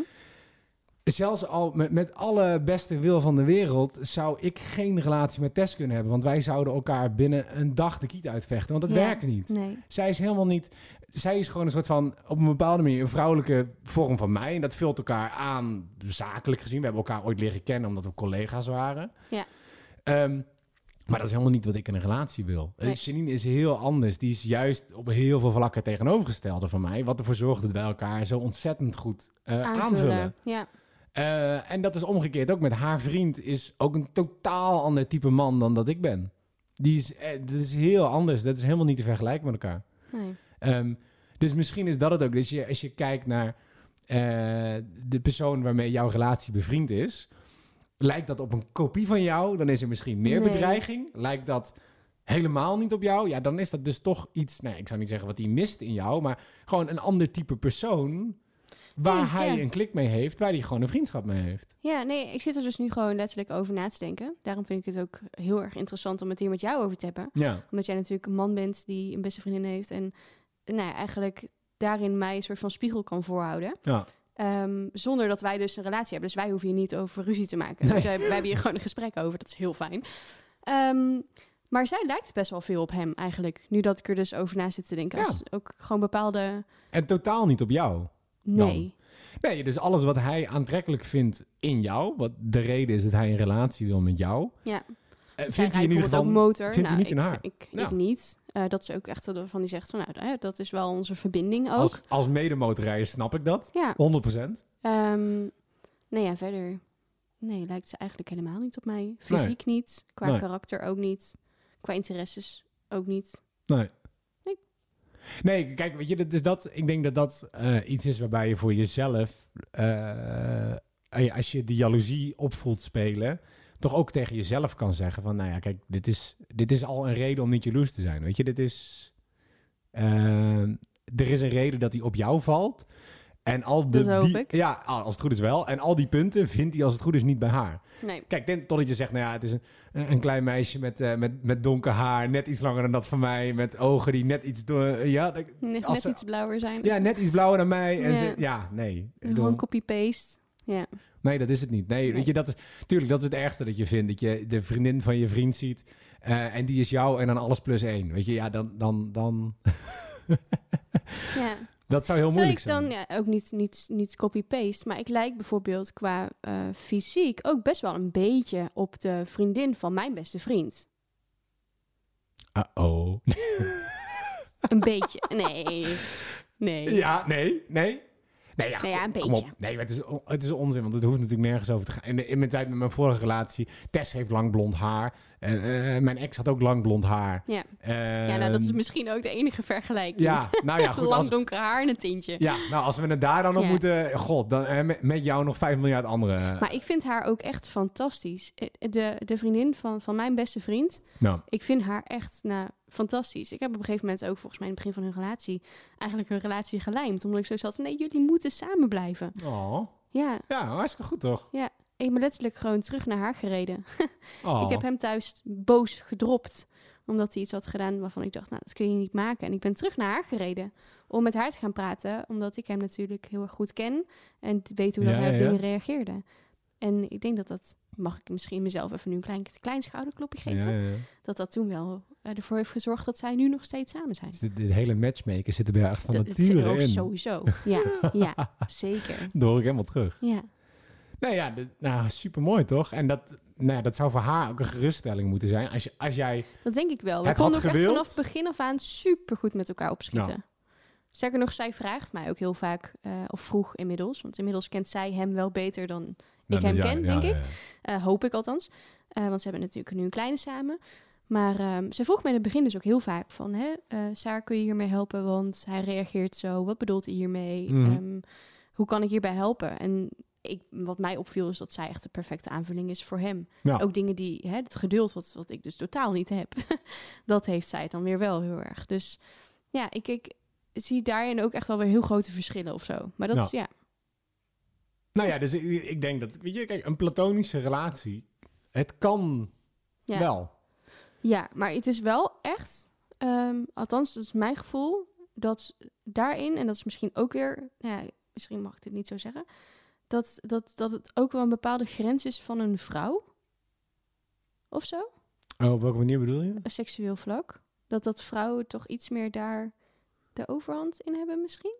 Zelfs al met, met alle beste wil van de wereld... zou ik geen relatie met Tess kunnen hebben. Want wij zouden elkaar binnen een dag de kiet uitvechten. Want dat Ja. werkt niet. Nee. Zij is helemaal niet. Zij is gewoon een soort van op een bepaalde manier een vrouwelijke vorm van mij. En dat vult elkaar aan, zakelijk gezien. We hebben elkaar ooit leren kennen omdat we collega's waren. Ja. Ehm, maar dat is helemaal niet wat ik in een relatie wil. Nee. Eh, Janine is heel anders. Die is juist op heel veel vlakken tegenovergestelde van mij. Wat ervoor zorgt dat wij elkaar zo ontzettend goed eh, aanvullen. Ja. Eh, en dat is omgekeerd ook met haar vriend. Is ook een totaal ander type man dan dat ik ben. Die is, eh, dat is heel anders. Dat is helemaal niet te vergelijken met elkaar. Nee. Ehm, dus misschien is dat het ook. Dus je, als je kijkt naar eh, de persoon waarmee jouw relatie bevriend is, lijkt dat op een kopie van jou, dan is er misschien meer Nee. bedreiging. Lijkt dat helemaal niet op jou, ja, dan is dat dus toch iets. Nou, ik zou niet zeggen wat hij mist in jou, maar gewoon een ander type persoon. Waar Nee, hij ja. een klik mee heeft, waar hij gewoon een vriendschap mee heeft. Ja, nee, ik zit er dus nu gewoon letterlijk over na te denken. Daarom vind ik het ook heel erg interessant om het hier met jou over te hebben. Ja, Omdat jij natuurlijk een man bent die een beste vriendin heeft. En nou ja, eigenlijk daarin mij een soort van spiegel kan voorhouden. ja. Ehm, zonder dat wij dus een relatie hebben. Dus wij hoeven hier niet over ruzie te maken. Dus wij, wij hebben hier gewoon een gesprek over. Dat is heel fijn. Ehm, maar zij lijkt best wel veel op hem eigenlijk. Nu dat ik er dus over na zit te denken. Ja. Als ook gewoon bepaalde... En totaal niet op jou. Nee. Nee, dus alles wat hij aantrekkelijk vindt in jou, wat de reden is dat hij een relatie wil met jou, Ja. eh, vindt hij in ieder geval ook motor. vindt hij Nou, niet in ik, haar. Ik, Ja. ik niet. Eh, dat ze ook echt van die zegt van nou, dat is wel onze verbinding ook. Als, als medemotorrijder snap ik dat. Ja. 100%. Ehm nee, ja, verder. Nee, lijkt ze eigenlijk helemaal niet op mij. Fysiek niet, qua Nee. karakter ook niet, qua interesses ook niet. Nee. Nee, kijk, weet je, dat is dat, ik denk dat dat eh, iets is waarbij je voor jezelf, eh, als je die jaloezie op voelt spelen, toch ook tegen jezelf kan zeggen van, nou ja, kijk, dit is, dit is al een reden om niet jaloers te zijn. Weet je, dit is, eh, er is een reden dat hij op jou valt. En al de, Dat hoop die, ik. Ja, als het goed is wel. En al die punten vindt hij als het goed is niet bij haar. Nee. Kijk, ten- totdat je zegt, nou ja, het is een, een klein meisje met, eh, met, met donker haar, net iets langer dan dat van mij, met ogen die net iets door, ja, dat- Net, ze- iets blauwer zijn. ja, net iets blauwer dan mij. En Ja. Ze, ja, nee. Gewoon copy-paste. Ja. nee, dat is het niet. Nee, Nee. weet je, dat is, tuurlijk, dat is het ergste dat je vindt, dat je de vriendin van je vriend ziet eh, en die is jou en dan alles plus één. Weet je, ja, dan, dan, dan, ja. dat zou heel Zou moeilijk ik dan zijn. ja, ook niet, niet, niet copy-paste, maar ik lijk bijvoorbeeld qua eh, fysiek ook best wel een beetje op de vriendin van mijn beste vriend. Uh-oh. Een beetje. Nee. Nee. Ja, nee, nee. Nee, ja, Nou ja, een kom beetje. op. Nee, het is, het is onzin, want het hoeft natuurlijk nergens over te gaan. In, de- in mijn tijd met mijn vorige relatie, Tess heeft lang blond haar. Eh, mijn ex had ook lang blond haar. Ja. ja, nou dat is Ehm, misschien ook de enige vergelijking. Ja, nou ja, goed. Als, donker haar en een tintje. ja, nou, als we het daar dan op Ja. moeten... God, dan, eh, met, met jou nog 5 miljard andere. Maar ik vind haar ook echt fantastisch. De, de vriendin van, van mijn beste vriend, nou, ik vind haar echt nou, fantastisch. Ik heb op een gegeven moment ook volgens mij in het begin van hun relatie eigenlijk hun relatie gelijmd. Omdat ik zo zat van nee, jullie moeten samen blijven. oh. Ja, Ja, hartstikke goed toch? ik ben letterlijk gewoon terug naar haar gereden. Oh. Ik heb hem thuis boos gedropt. Omdat hij iets had gedaan waarvan ik dacht, nou, dat kun je niet maken. En ik ben terug naar haar gereden om met haar te gaan praten. Omdat ik hem natuurlijk heel erg goed ken. En weet hoe dat Ja, hij op ja, ja. dingen reageerde. En ik denk dat dat, mag ik misschien mezelf even nu een klein, klein schouderklopje geven. Ja, ja, ja. Dat dat toen wel ervoor heeft gezorgd dat zij nu nog steeds samen zijn. Dus dit, dit hele matchmaker zit er bij echt van nature in. Sowieso. Ja, ja, zeker. Dat hoor ik helemaal terug. Ja, Nou ja, dit- nou, super mooi toch? En dat, nou, ja, dat zou voor haar ook een geruststelling moeten zijn. Als, je, als jij... dat denk ik wel. We konden ook echt gewild. vanaf het begin af aan super goed met elkaar opschieten. Ja. Sterker nog, zij vraagt mij ook heel vaak, eh, of vroeg inmiddels, want inmiddels kent zij hem wel beter dan ik hem ken, denk ik. Eh, hoop ik althans. Eh, want ze hebben natuurlijk nu een kleine samen. Maar ehm, ze vroeg mij in het begin dus ook heel vaak van... Hè, eh Saar, kun je hiermee helpen? Want hij reageert zo. Wat bedoelt hij hiermee? Mhm. Ehm, hoe kan ik hierbij helpen? En ik, wat mij opviel is dat zij echt de perfecte aanvulling is voor hem. Ja. Ook dingen die... Hè, het geduld wat, wat ik dus totaal niet heb. dat heeft zij dan weer wel heel erg. Dus ja, ik, ik zie daarin ook echt wel weer heel grote verschillen of zo. Maar dat Ja. is ja... Nou ja, dus ik, ik denk dat... Weet je, kijk, een platonische relatie... Het kan Ja. wel. Ja, maar het is wel echt, ehm, althans, dat is mijn gevoel, dat daarin, en dat is misschien ook weer, nou ja, misschien mag ik dit niet zo zeggen, dat, dat, dat het ook wel een bepaalde grens is van een vrouw. Of zo, Oh, op welke manier bedoel je? een seksueel vlak. Dat dat vrouwen toch iets meer daar de overhand in hebben misschien.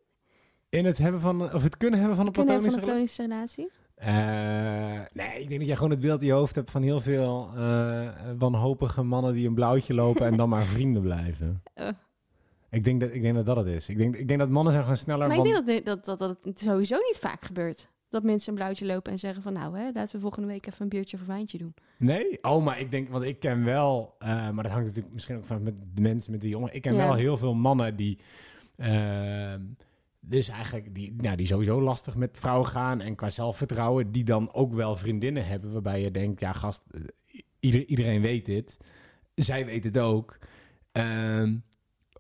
In het hebben van... Of het kunnen hebben van een platonische relatie. Eh, nee, ik denk dat jij gewoon het beeld in je hoofd hebt van heel veel eh, wanhopige mannen die een blauwtje lopen en dan maar vrienden blijven. Eh. Ik, denk dat, ik denk dat dat het is. Ik denk, ik denk dat mannen zijn gewoon sneller... Maar ik denk dat, dat, dat, dat het sowieso niet vaak gebeurt. Dat mensen een blauwtje lopen en zeggen van nou, hè, laten we volgende week even een biertje of een wijntje doen. Nee? Oh, maar ik denk, want ik ken wel, maar dat hangt natuurlijk misschien ook van met de mensen met die jongen. Ik ken Ja. wel heel veel mannen die, dus eigenlijk, die, nou, die sowieso lastig met vrouwen gaan en qua zelfvertrouwen, die dan ook wel vriendinnen hebben waarbij je denkt, ja gast, eh, ieder, iedereen weet dit. Zij weet het ook. Ehm,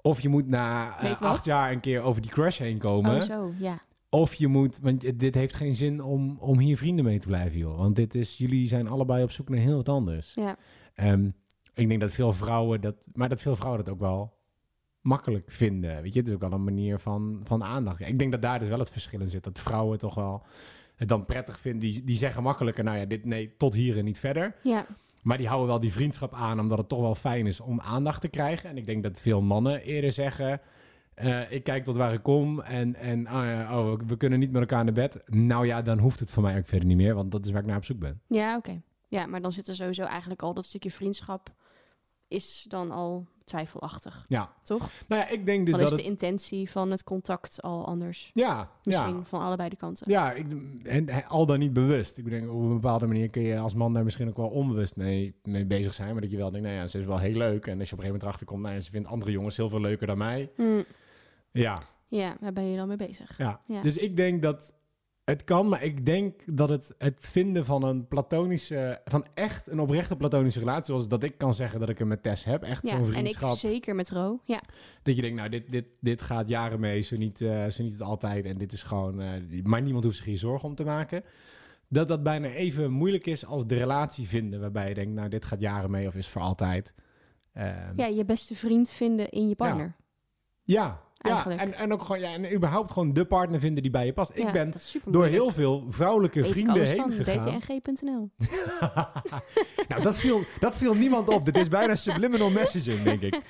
of je moet na wat? acht jaar een keer over die crush heen komen. Oh zo, ja. Of je moet, want dit heeft geen zin om, om hier vrienden mee te blijven, joh. Want dit is, jullie zijn allebei op zoek naar heel wat anders. Ja. Ehm, ik denk dat veel vrouwen dat, maar dat veel vrouwen dat ook wel makkelijk vinden. Weet je, het is ook wel een manier van, van aandacht. Ik denk dat daar dus wel het verschil in zit. Dat vrouwen toch wel het dan prettig vinden. Die, die zeggen makkelijker, nou ja, dit nee, tot hier en niet verder. Ja, Maar die houden wel die vriendschap aan, omdat het toch wel fijn is om aandacht te krijgen. En ik denk dat veel mannen eerder zeggen... eh, ik kijk tot waar ik kom en, en oh ja, oh, we kunnen niet met elkaar naar bed. Nou ja, dan hoeft het voor mij ook verder niet meer, want dat is waar ik naar op zoek ben. ja oké. Ja, maar dan zit er sowieso eigenlijk al dat stukje vriendschap is dan al twijfelachtig, Ja. toch? Nou ja, ik denk dus dan is dat de het... intentie van het contact al anders. Ja, Misschien ja. van allebei de kanten. Ja, ik, en, al dan niet bewust. Ik denk, op een bepaalde manier kun je als man daar misschien ook wel onbewust mee, mee bezig zijn. Maar dat je wel denkt, nou ja, ze is wel heel leuk. En als je op een gegeven moment erachter komt, nou ja, ze vindt andere jongens heel veel leuker dan mij. Mm, Ja, ja, waar ben je dan mee bezig? ja. Ja. Dus ik denk dat het kan, maar ik denk dat het, het vinden van een platonische, van echt een oprechte platonische relatie, zoals dat ik kan zeggen dat ik hem met Tess heb, echt Ja, zo'n en ik vriendschap. zeker met Ro. Ja, Dat je denkt, nou, dit, dit, dit gaat jaren mee, zo niet, eh, zo niet het altijd. En dit is gewoon, eh, maar niemand hoeft zich hier zorgen om te maken. Dat dat bijna even moeilijk is als de relatie vinden, waarbij je denkt, nou, dit gaat jaren mee of is voor altijd. Ehm, ja, je beste vriend vinden in je partner. ja, ja. Eigenlijk. En, en ook gewoon, ja, en überhaupt gewoon de partner vinden die bij je past. Ja, ik ben door heel veel vrouwelijke Weet vrienden heen van, gegaan. dtng.nl. nou, dat viel, dat viel niemand op. Dit is bijna subliminal messaging, denk ik.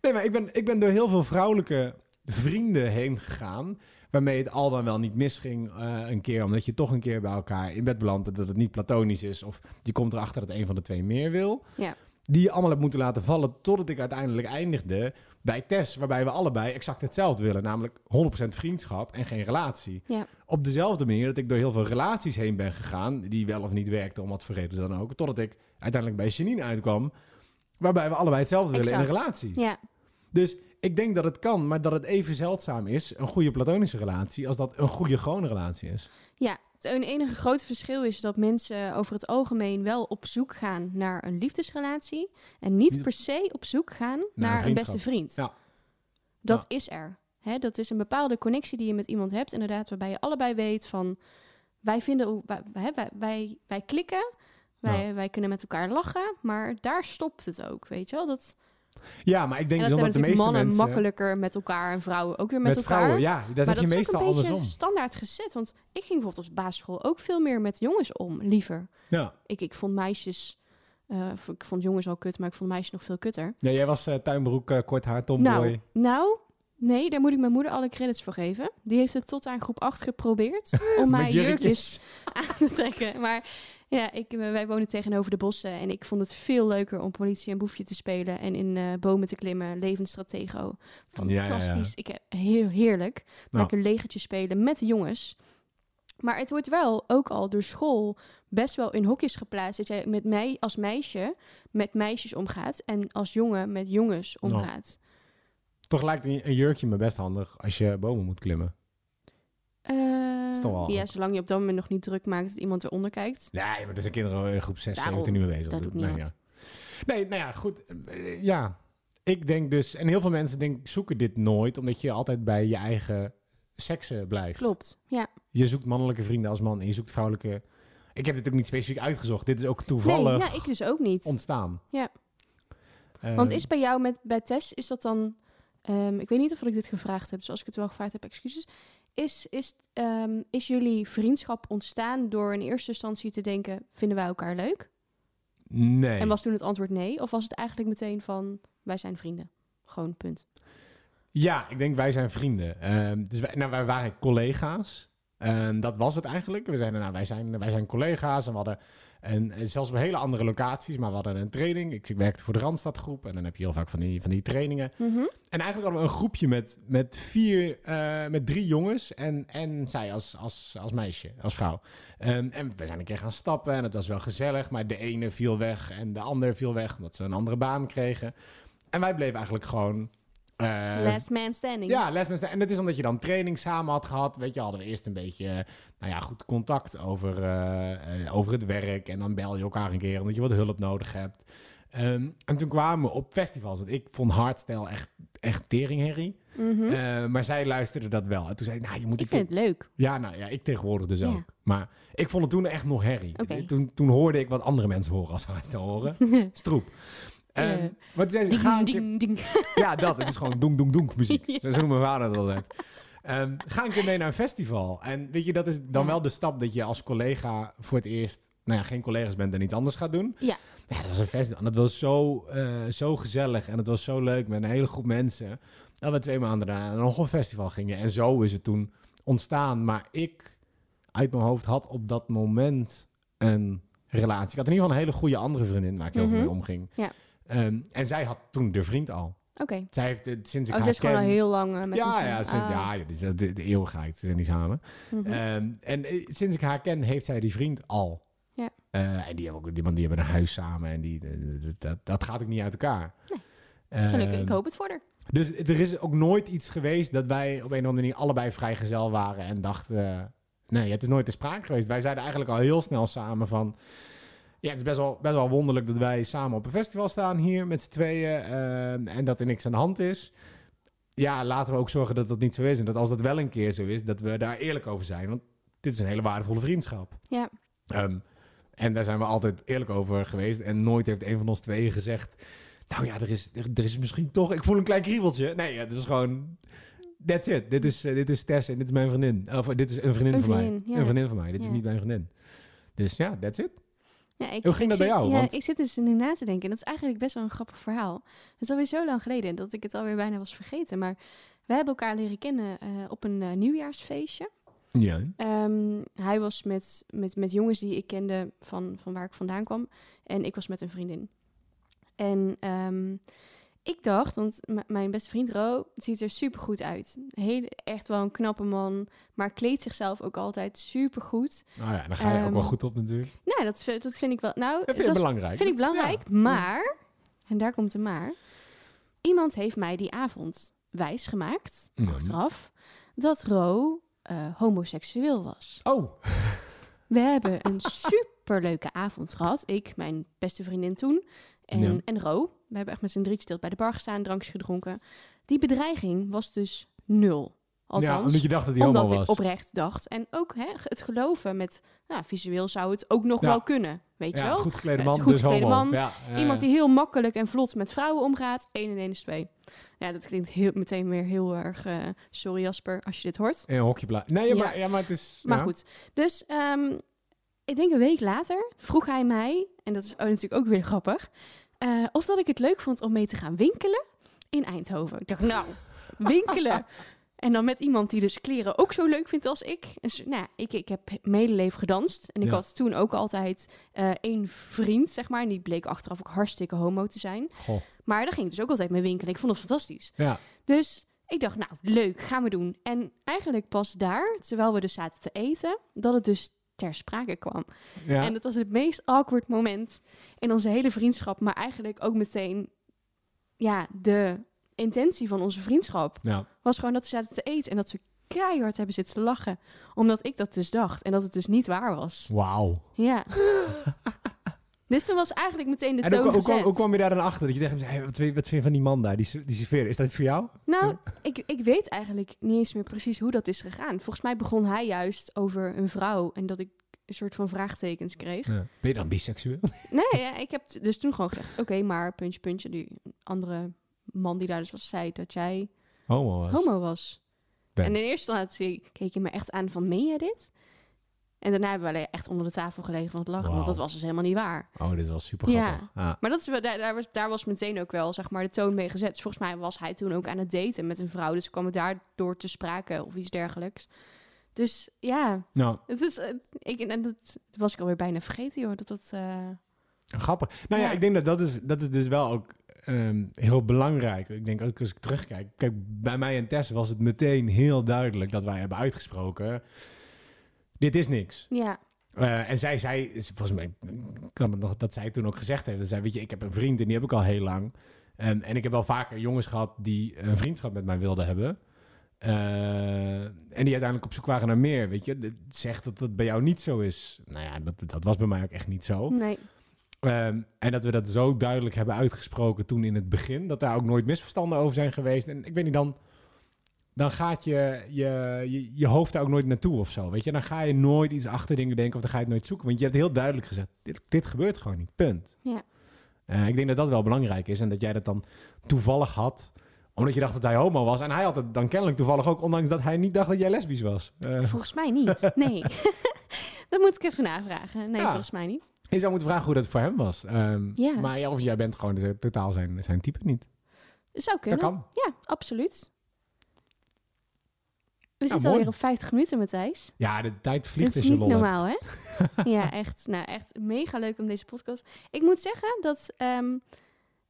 Nee, maar ik ben, ik ben door heel veel vrouwelijke vrienden heen gegaan. Waarmee het al dan wel niet misging eh, een keer. Omdat je toch een keer bij elkaar in bed belandt. Dat het niet platonisch is. Of je komt erachter dat een van de twee meer wil. Ja. Die je allemaal hebt moeten laten vallen. Totdat ik uiteindelijk eindigde bij Tess. Waarbij we allebei exact hetzelfde willen. Namelijk 100% vriendschap en geen relatie. Ja. Op dezelfde manier dat ik door heel veel relaties heen ben gegaan. Die wel of niet werkten, om wat voor reden dan ook. Totdat ik uiteindelijk bij Janine uitkwam. Waarbij we allebei hetzelfde willen in een relatie. Ja, Dus ik denk dat het kan, maar dat het even zeldzaam is, een goede platonische relatie, als dat een goede gewone relatie is. ja. Het enige grote verschil is dat mensen over het algemeen wel op zoek gaan naar een liefdesrelatie. En niet Niet- per se op zoek gaan naar een beste vriend. Ja. Dat is er. Hè, dat is een bepaalde connectie die je met iemand hebt, inderdaad, waarbij je allebei weet van wij vinden, wij, wij, wij, wij, wij klikken, wij, wij kunnen met elkaar lachen, maar daar stopt het ook, weet je wel? Dat, Ja, maar ik denk en dus dat dat hebben de meeste mannen mensen... makkelijker met elkaar en vrouwen ook weer met, met elkaar. vrouwen, ja, dat maar heb je dat is meestal ook een beetje standaard gezet, want ik ging bijvoorbeeld op basisschool ook veel meer met jongens om, liever. Ja. Ik, ik vond meisjes, eh, ik vond jongens al kut, maar ik vond meisjes nog veel kutter. ja, jij was eh, tuinbroek, eh, kort haar, tomboy. Nou, nou, nee, daar moet ik mijn moeder alle credits voor geven. Die heeft het tot aan groep 8 geprobeerd om mij jurkjes aan te trekken. Maar ja, ik, wij wonen tegenover de bossen en ik vond het veel leuker om politie en boefje te spelen en in eh, bomen te klimmen, levensstratego. Ja, ja, ja. Fantastisch. Ik, heel heerlijk. Nou. Lekker legertje spelen met de jongens. Maar het wordt wel ook al door school best wel in hokjes geplaatst. Dat jij met mij als meisje met meisjes omgaat. En als jongen met jongens Nou. Toch lijkt een, jurkje me best handig als je bomen moet klimmen. Is toch wel ja, zolang je op dat moment nog niet druk maakt dat iemand eronder kijkt. Nee, maar er zijn kinderen in groep 6, Daarom, 7 niet mee bezig. dat doet nee, ja. nee, nou ja, goed. Eh, Ja, ik denk dus... En heel veel mensen denk, zoeken dit nooit, omdat je altijd bij je eigen seksen blijft. Klopt, ja. Je zoekt mannelijke vrienden als man en je zoekt vrouwelijke... Ik heb dit ook niet specifiek uitgezocht. Dit is ook toevallig Nee, ja, ik dus ook niet. ontstaan. Ja. Eh, Want is bij jou met bij Tess, is dat dan... ehm, ik weet niet of ik dit gevraagd heb, dus als ik het wel gevraagd heb, excuses. Is, is, ehm, is jullie vriendschap ontstaan door in eerste instantie te denken, vinden wij elkaar leuk? Nee. En was toen het antwoord nee? Of was het eigenlijk meteen van, wij zijn vrienden? Gewoon, punt. Ja, ik denk wij zijn vrienden. Ehm, dus wij, nou, wij waren collega's. Dat was het eigenlijk. We zeiden, nou, wij zijn, wij zijn collega's en we hadden een, eh, zelfs op hele andere locaties, maar we hadden een training. Ik, ik werkte voor de Randstadgroep en dan heb je heel vaak van die, van die trainingen. Mhm. En eigenlijk hadden we een groepje met, met vier, eh, met drie jongens en, en zij als, als, als meisje, als vrouw. Ehm, en we zijn een keer gaan stappen en het was wel gezellig, maar de ene viel weg en de ander viel weg omdat ze een andere baan kregen. En wij bleven eigenlijk gewoon... eh, Last man standing. ja, lesmes. En dat is omdat je dan training samen had gehad. Weet je, hadden we eerst een beetje, nou ja, goed contact over, eh, eh, over het werk. En dan bel je elkaar een keer omdat je wat hulp nodig hebt. Ehm, en toen kwamen we op festivals. Want ik vond hardstyle echt, echt teringherrie. Eh, maar zij luisterde dat wel. En toen zei ik, nou, je moet... ik een vind het leuk. Ja, nou ja, ik tegenwoordig dus Ja. ook. Maar ik vond het toen echt nog herrie. Toen, toen hoorde ik wat andere mensen horen als hardstyle horen. Stroep. Zei ze, ga Ding, een keer- ding, ding. ja, dat. Het is gewoon doem, doem, doem muziek. Ja. Zo, noemt mijn vader dat altijd. Ehm, ga een keer mee naar een festival. En weet je, dat is dan Ja. wel de stap dat je als collega voor het eerst... Nou ja, geen collega's bent en iets anders gaat doen. Ja. Ja, dat was een festival. En dat was zo, eh, zo gezellig. En het was zo leuk met een hele groep mensen. Dat we twee maanden daarna nog een festival gingen. En zo is het toen ontstaan. Maar ik, uit mijn hoofd, had op dat moment een relatie. Ik had in ieder geval een hele goede andere vriendin waar ik heel veel Mhm. mee omging. Ja. Ehm, en zij had toen de vriend al. Oké. Zij heeft het sinds ik Oh, ze haar is gewoon al heel lang eh, met ja, ja, sinds, Ah. ja, ja, de, de eeuwigheid. Ze zijn niet samen. Mhm. Ehm, en eh, sinds ik haar ken, heeft zij die vriend al. Ja. Eh, en die hebben ook die, man, die hebben een huis samen en die, dat, dat, gaat ook niet uit elkaar. Nee. Gelukkig, Ehm, ik hoop het voor haar. Dus er is ook nooit iets geweest dat wij op een of andere manier allebei vrijgezel waren en dachten... nee, het is nooit te sprake geweest. Wij zeiden eigenlijk al heel snel samen van... Ja, het is best wel, best wel wonderlijk dat wij samen op een festival staan hier met z'n tweeën eh, en dat er niks aan de hand is. Ja, laten we ook zorgen dat dat niet zo is. En dat als dat wel een keer zo is, dat we daar eerlijk over zijn. Want dit is een hele waardevolle vriendschap. Ja. Ehm, en daar zijn we altijd eerlijk over geweest. En nooit heeft een van ons tweeën gezegd... Nou ja, er is, er, er is misschien toch... Ik voel een klein kriebeltje. Nee, het is gewoon... That's it. Dit is, eh, dit is Tess en dit is mijn vriendin. Of dit is een vriendin Een van mij. ja. Een vriendin van mij. Dit is Ja. niet mijn vriendin. Dus ja, that's it. Ja, ik, Hoe ging ik dat bij jou? Ja, Want- ik zit dus nu na te denken. Dat is eigenlijk best wel een grappig verhaal. Het is alweer zo lang geleden dat ik het alweer bijna was vergeten. Maar we hebben elkaar leren kennen eh, op een eh, nieuwjaarsfeestje. Ja. Ehm, hij was met, met, met jongens die ik kende van, van waar ik vandaan kwam. En ik was met een vriendin. En ehm, ik dacht, want mijn beste vriend Ro ziet er super goed uit. Heel, echt wel een knappe man, maar kleedt zichzelf ook altijd super goed. Nou ja, dan ga je ook wel Ehm, goed op natuurlijk. Nou, dat, vind- dat vind ik wel. Nou, Dat vind was- belangrijk. vind ik belangrijk, ja. maar, en daar komt de maar, iemand heeft mij die avond wijsgemaakt, Ja. achteraf, dat Ro eh, homoseksueel was. Oh, We hebben een superleuke avond gehad. Ik, mijn beste vriendin toen en, Ja. en Ro. We hebben echt met z'n drie stil bij de bar gestaan, drankjes gedronken. Die bedreiging was dus nul. ja, Althans, omdat je dacht dat hij homo omdat was. ik oprecht dacht. En ook hè, het geloven met, nou, visueel zou het ook nog Ja. wel kunnen. Weet je ja, wel? goed geklede Ja, man, het goed dus geklede man. Ja, ja, Iemand ja. die heel makkelijk en vlot met vrouwen omgaat. 1 en 1 is 2. Ja, dat klinkt heel, meteen weer heel erg... eh, sorry Jasper, als je dit hoort. In een hokje plaatsen. Nee, ja, Ja. maar, ja, maar het is... Maar ja. goed, dus ehm, ik denk een week later vroeg hij mij... en dat is natuurlijk ook weer grappig... eh, of dat ik het leuk vond om mee te gaan winkelen in Eindhoven. Ik dacht, nou, winkelen... En dan met iemand die dus kleren ook zo leuk vindt als ik. Dus, nou, ja, ik, ik heb medeleven gedanst. En ik Ja. had toen ook altijd eh, één vriend, zeg maar. En die bleek achteraf ook hartstikke homo te zijn. Goh, Maar daar ging ik dus ook altijd mee winkelen. Ik vond het fantastisch. ja. Dus ik dacht, nou, leuk, gaan we doen. En eigenlijk pas daar, terwijl we dus zaten te eten, dat het dus ter sprake kwam. ja. En het was het meest awkward moment in onze hele vriendschap. Maar eigenlijk ook meteen, ja, de intentie van onze vriendschap ja. was gewoon dat we zaten te eten en dat we keihard hebben zitten lachen. Omdat ik dat dus dacht en dat het dus niet waar was. Wauw. Ja. dus toen was eigenlijk meteen de En toon hoe, kwam, gezet. hoe kwam je daar dan achter? Dat je tegen hem zei, hey, wat, vind je, wat vind je van die man daar, die, die? Is dat iets voor jou? Nou, ik, ik weet eigenlijk niet eens meer precies hoe dat is gegaan. Volgens mij begon hij juist over een vrouw en dat ik een soort van vraagtekens kreeg. Ben je dan biseksueel? Nee, ja, ik heb dus toen gewoon gezegd, oké, maar puntje, puntje. Die andere man die daar dus was, zei dat jij Homo was. homo was. Bent. En in eerste instantie keek je me echt aan van, meen jij dit? En daarna hebben we alleen echt onder de tafel gelegen van het lachen, want dat was dus helemaal niet waar. Oh, dit wel super Ja. grappig. Ja. Maar dat is, daar, daar, was, daar was meteen ook wel, zeg maar, de toon mee gezet. Dus volgens mij was hij toen ook aan het daten met een vrouw. Dus kwam het daardoor te sprake of iets dergelijks. Dus ja, Nou, het is... eh, ik, en dat, dat was ik alweer bijna vergeten, joh. Dat dat... eh, grappig. Nou ja, Ja. ik denk dat dat is, dat is dus wel ook ehm, heel belangrijk. Ik denk ook als ik terugkijk. Kijk, bij mij en Tess was het meteen heel duidelijk dat wij hebben uitgesproken. Dit is niks. ja, Eh, en zij zei, volgens mij kan het nog dat zij toen ook gezegd heeft. Dat zij, weet je, ik heb een vriend en die heb ik al heel lang. En, en ik heb wel vaker jongens gehad die een vriendschap met mij wilden hebben. Eh, en die uiteindelijk op zoek waren naar meer, weet je. Zegt dat dat bij jou niet zo is. Nou ja, dat, dat was bij mij ook echt niet zo. nee. Ehm, en dat we dat zo duidelijk hebben uitgesproken toen in het begin. Dat daar ook nooit misverstanden over zijn geweest. En ik weet niet, dan, dan gaat je, je, je, je hoofd daar ook nooit naartoe of zo. Weet je, dan ga je nooit iets achter dingen denken of dan ga je het nooit zoeken. Want je hebt heel duidelijk gezegd, dit, dit gebeurt gewoon niet, punt. Ja. Eh, ik denk dat dat wel belangrijk is. En dat jij dat dan toevallig had, omdat je dacht dat hij homo was. En hij had het dan kennelijk toevallig ook, ondanks dat hij niet dacht dat jij lesbisch was. Eh, Volgens mij niet. Nee. dat moet ik even navragen. Nee, Ja. volgens mij niet. je zou moeten vragen hoe dat voor hem was. Ehm, Ja. Maar ja, of jij bent gewoon totaal zijn, zijn type niet. Zou kunnen. Dat kan. Ja, absoluut. We zitten alweer op 50 minuten, Matthijs. Ja, de tijd vliegt Dat is niet normaal, hebt. hè? ja, echt. Nou, echt mega leuk om deze podcast. Ik moet zeggen dat ehm,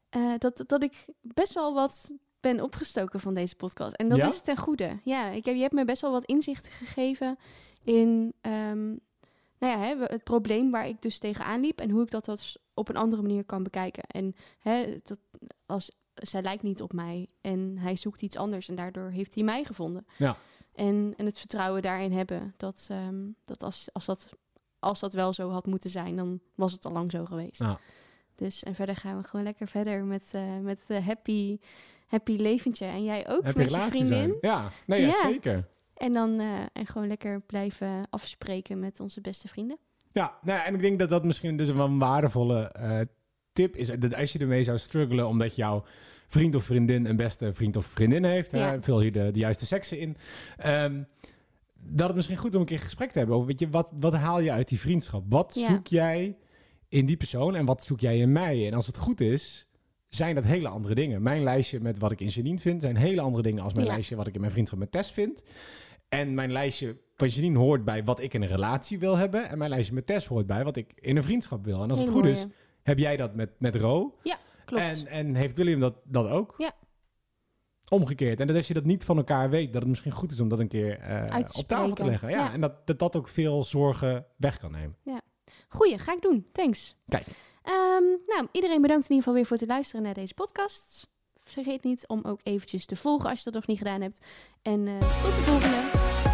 eh, dat, dat ik best wel wat ben opgestoken van deze podcast. En dat Ja? is ten goede. Ja, ik heb, je hebt me best wel wat inzicht gegeven in ehm, nou ja, hè, het probleem waar ik dus tegenaan liep en hoe ik dat dus op een andere manier kan bekijken. En hè, dat, als, zij lijkt niet op mij en hij zoekt iets anders en daardoor heeft hij mij gevonden. Ja. En, en het vertrouwen daarin hebben dat, ehm, dat, als, als dat als dat wel zo had moeten zijn, dan was het al lang zo geweest. Ja. Dus en verder gaan we gewoon lekker verder met, eh met eh, happy, happy leventje. En jij ook met je vriendin. zijn? Ja, nee, ja, Ja. zeker. En dan eh, en gewoon lekker blijven afspreken met onze beste vrienden. Ja, nou ja, en ik denk dat dat misschien dus een waardevolle tip is. Dat als je ermee zou struggelen omdat jouw vriend of vriendin een beste vriend of vriendin heeft, Ja. hè, vul hier de, de juiste seksen in. ehm, dat het misschien goed om een keer gesprek te hebben over, weet je, wat, wat haal je uit die vriendschap? Wat Ja. zoek jij in die persoon en wat zoek jij in mij? En als het goed is, zijn dat hele andere dingen. Mijn lijstje met wat ik in Janine vind, zijn hele andere dingen als mijn Ja. lijstje wat ik in mijn vriendschap met Tess vind. En mijn lijstje van Janine hoort bij wat ik in een relatie wil hebben. En mijn lijstje met Tess hoort bij wat ik in een vriendschap wil. En als het goed is, heb jij dat met, met Ro. Klopt. En, en heeft William dat, dat ook? Ja. Omgekeerd. En dat als je dat niet van elkaar weet, dat het misschien goed is om dat een keer eh, op tafel te leggen. Ja, Ja. En dat, dat dat ook veel zorgen weg kan nemen. Goeie, ga ik doen. Thanks. Kijk. Ehm, nou, iedereen bedankt in ieder geval weer voor het luisteren naar deze podcast. Vergeet niet om ook eventjes te volgen als je dat nog niet gedaan hebt. En eh, tot de volgende.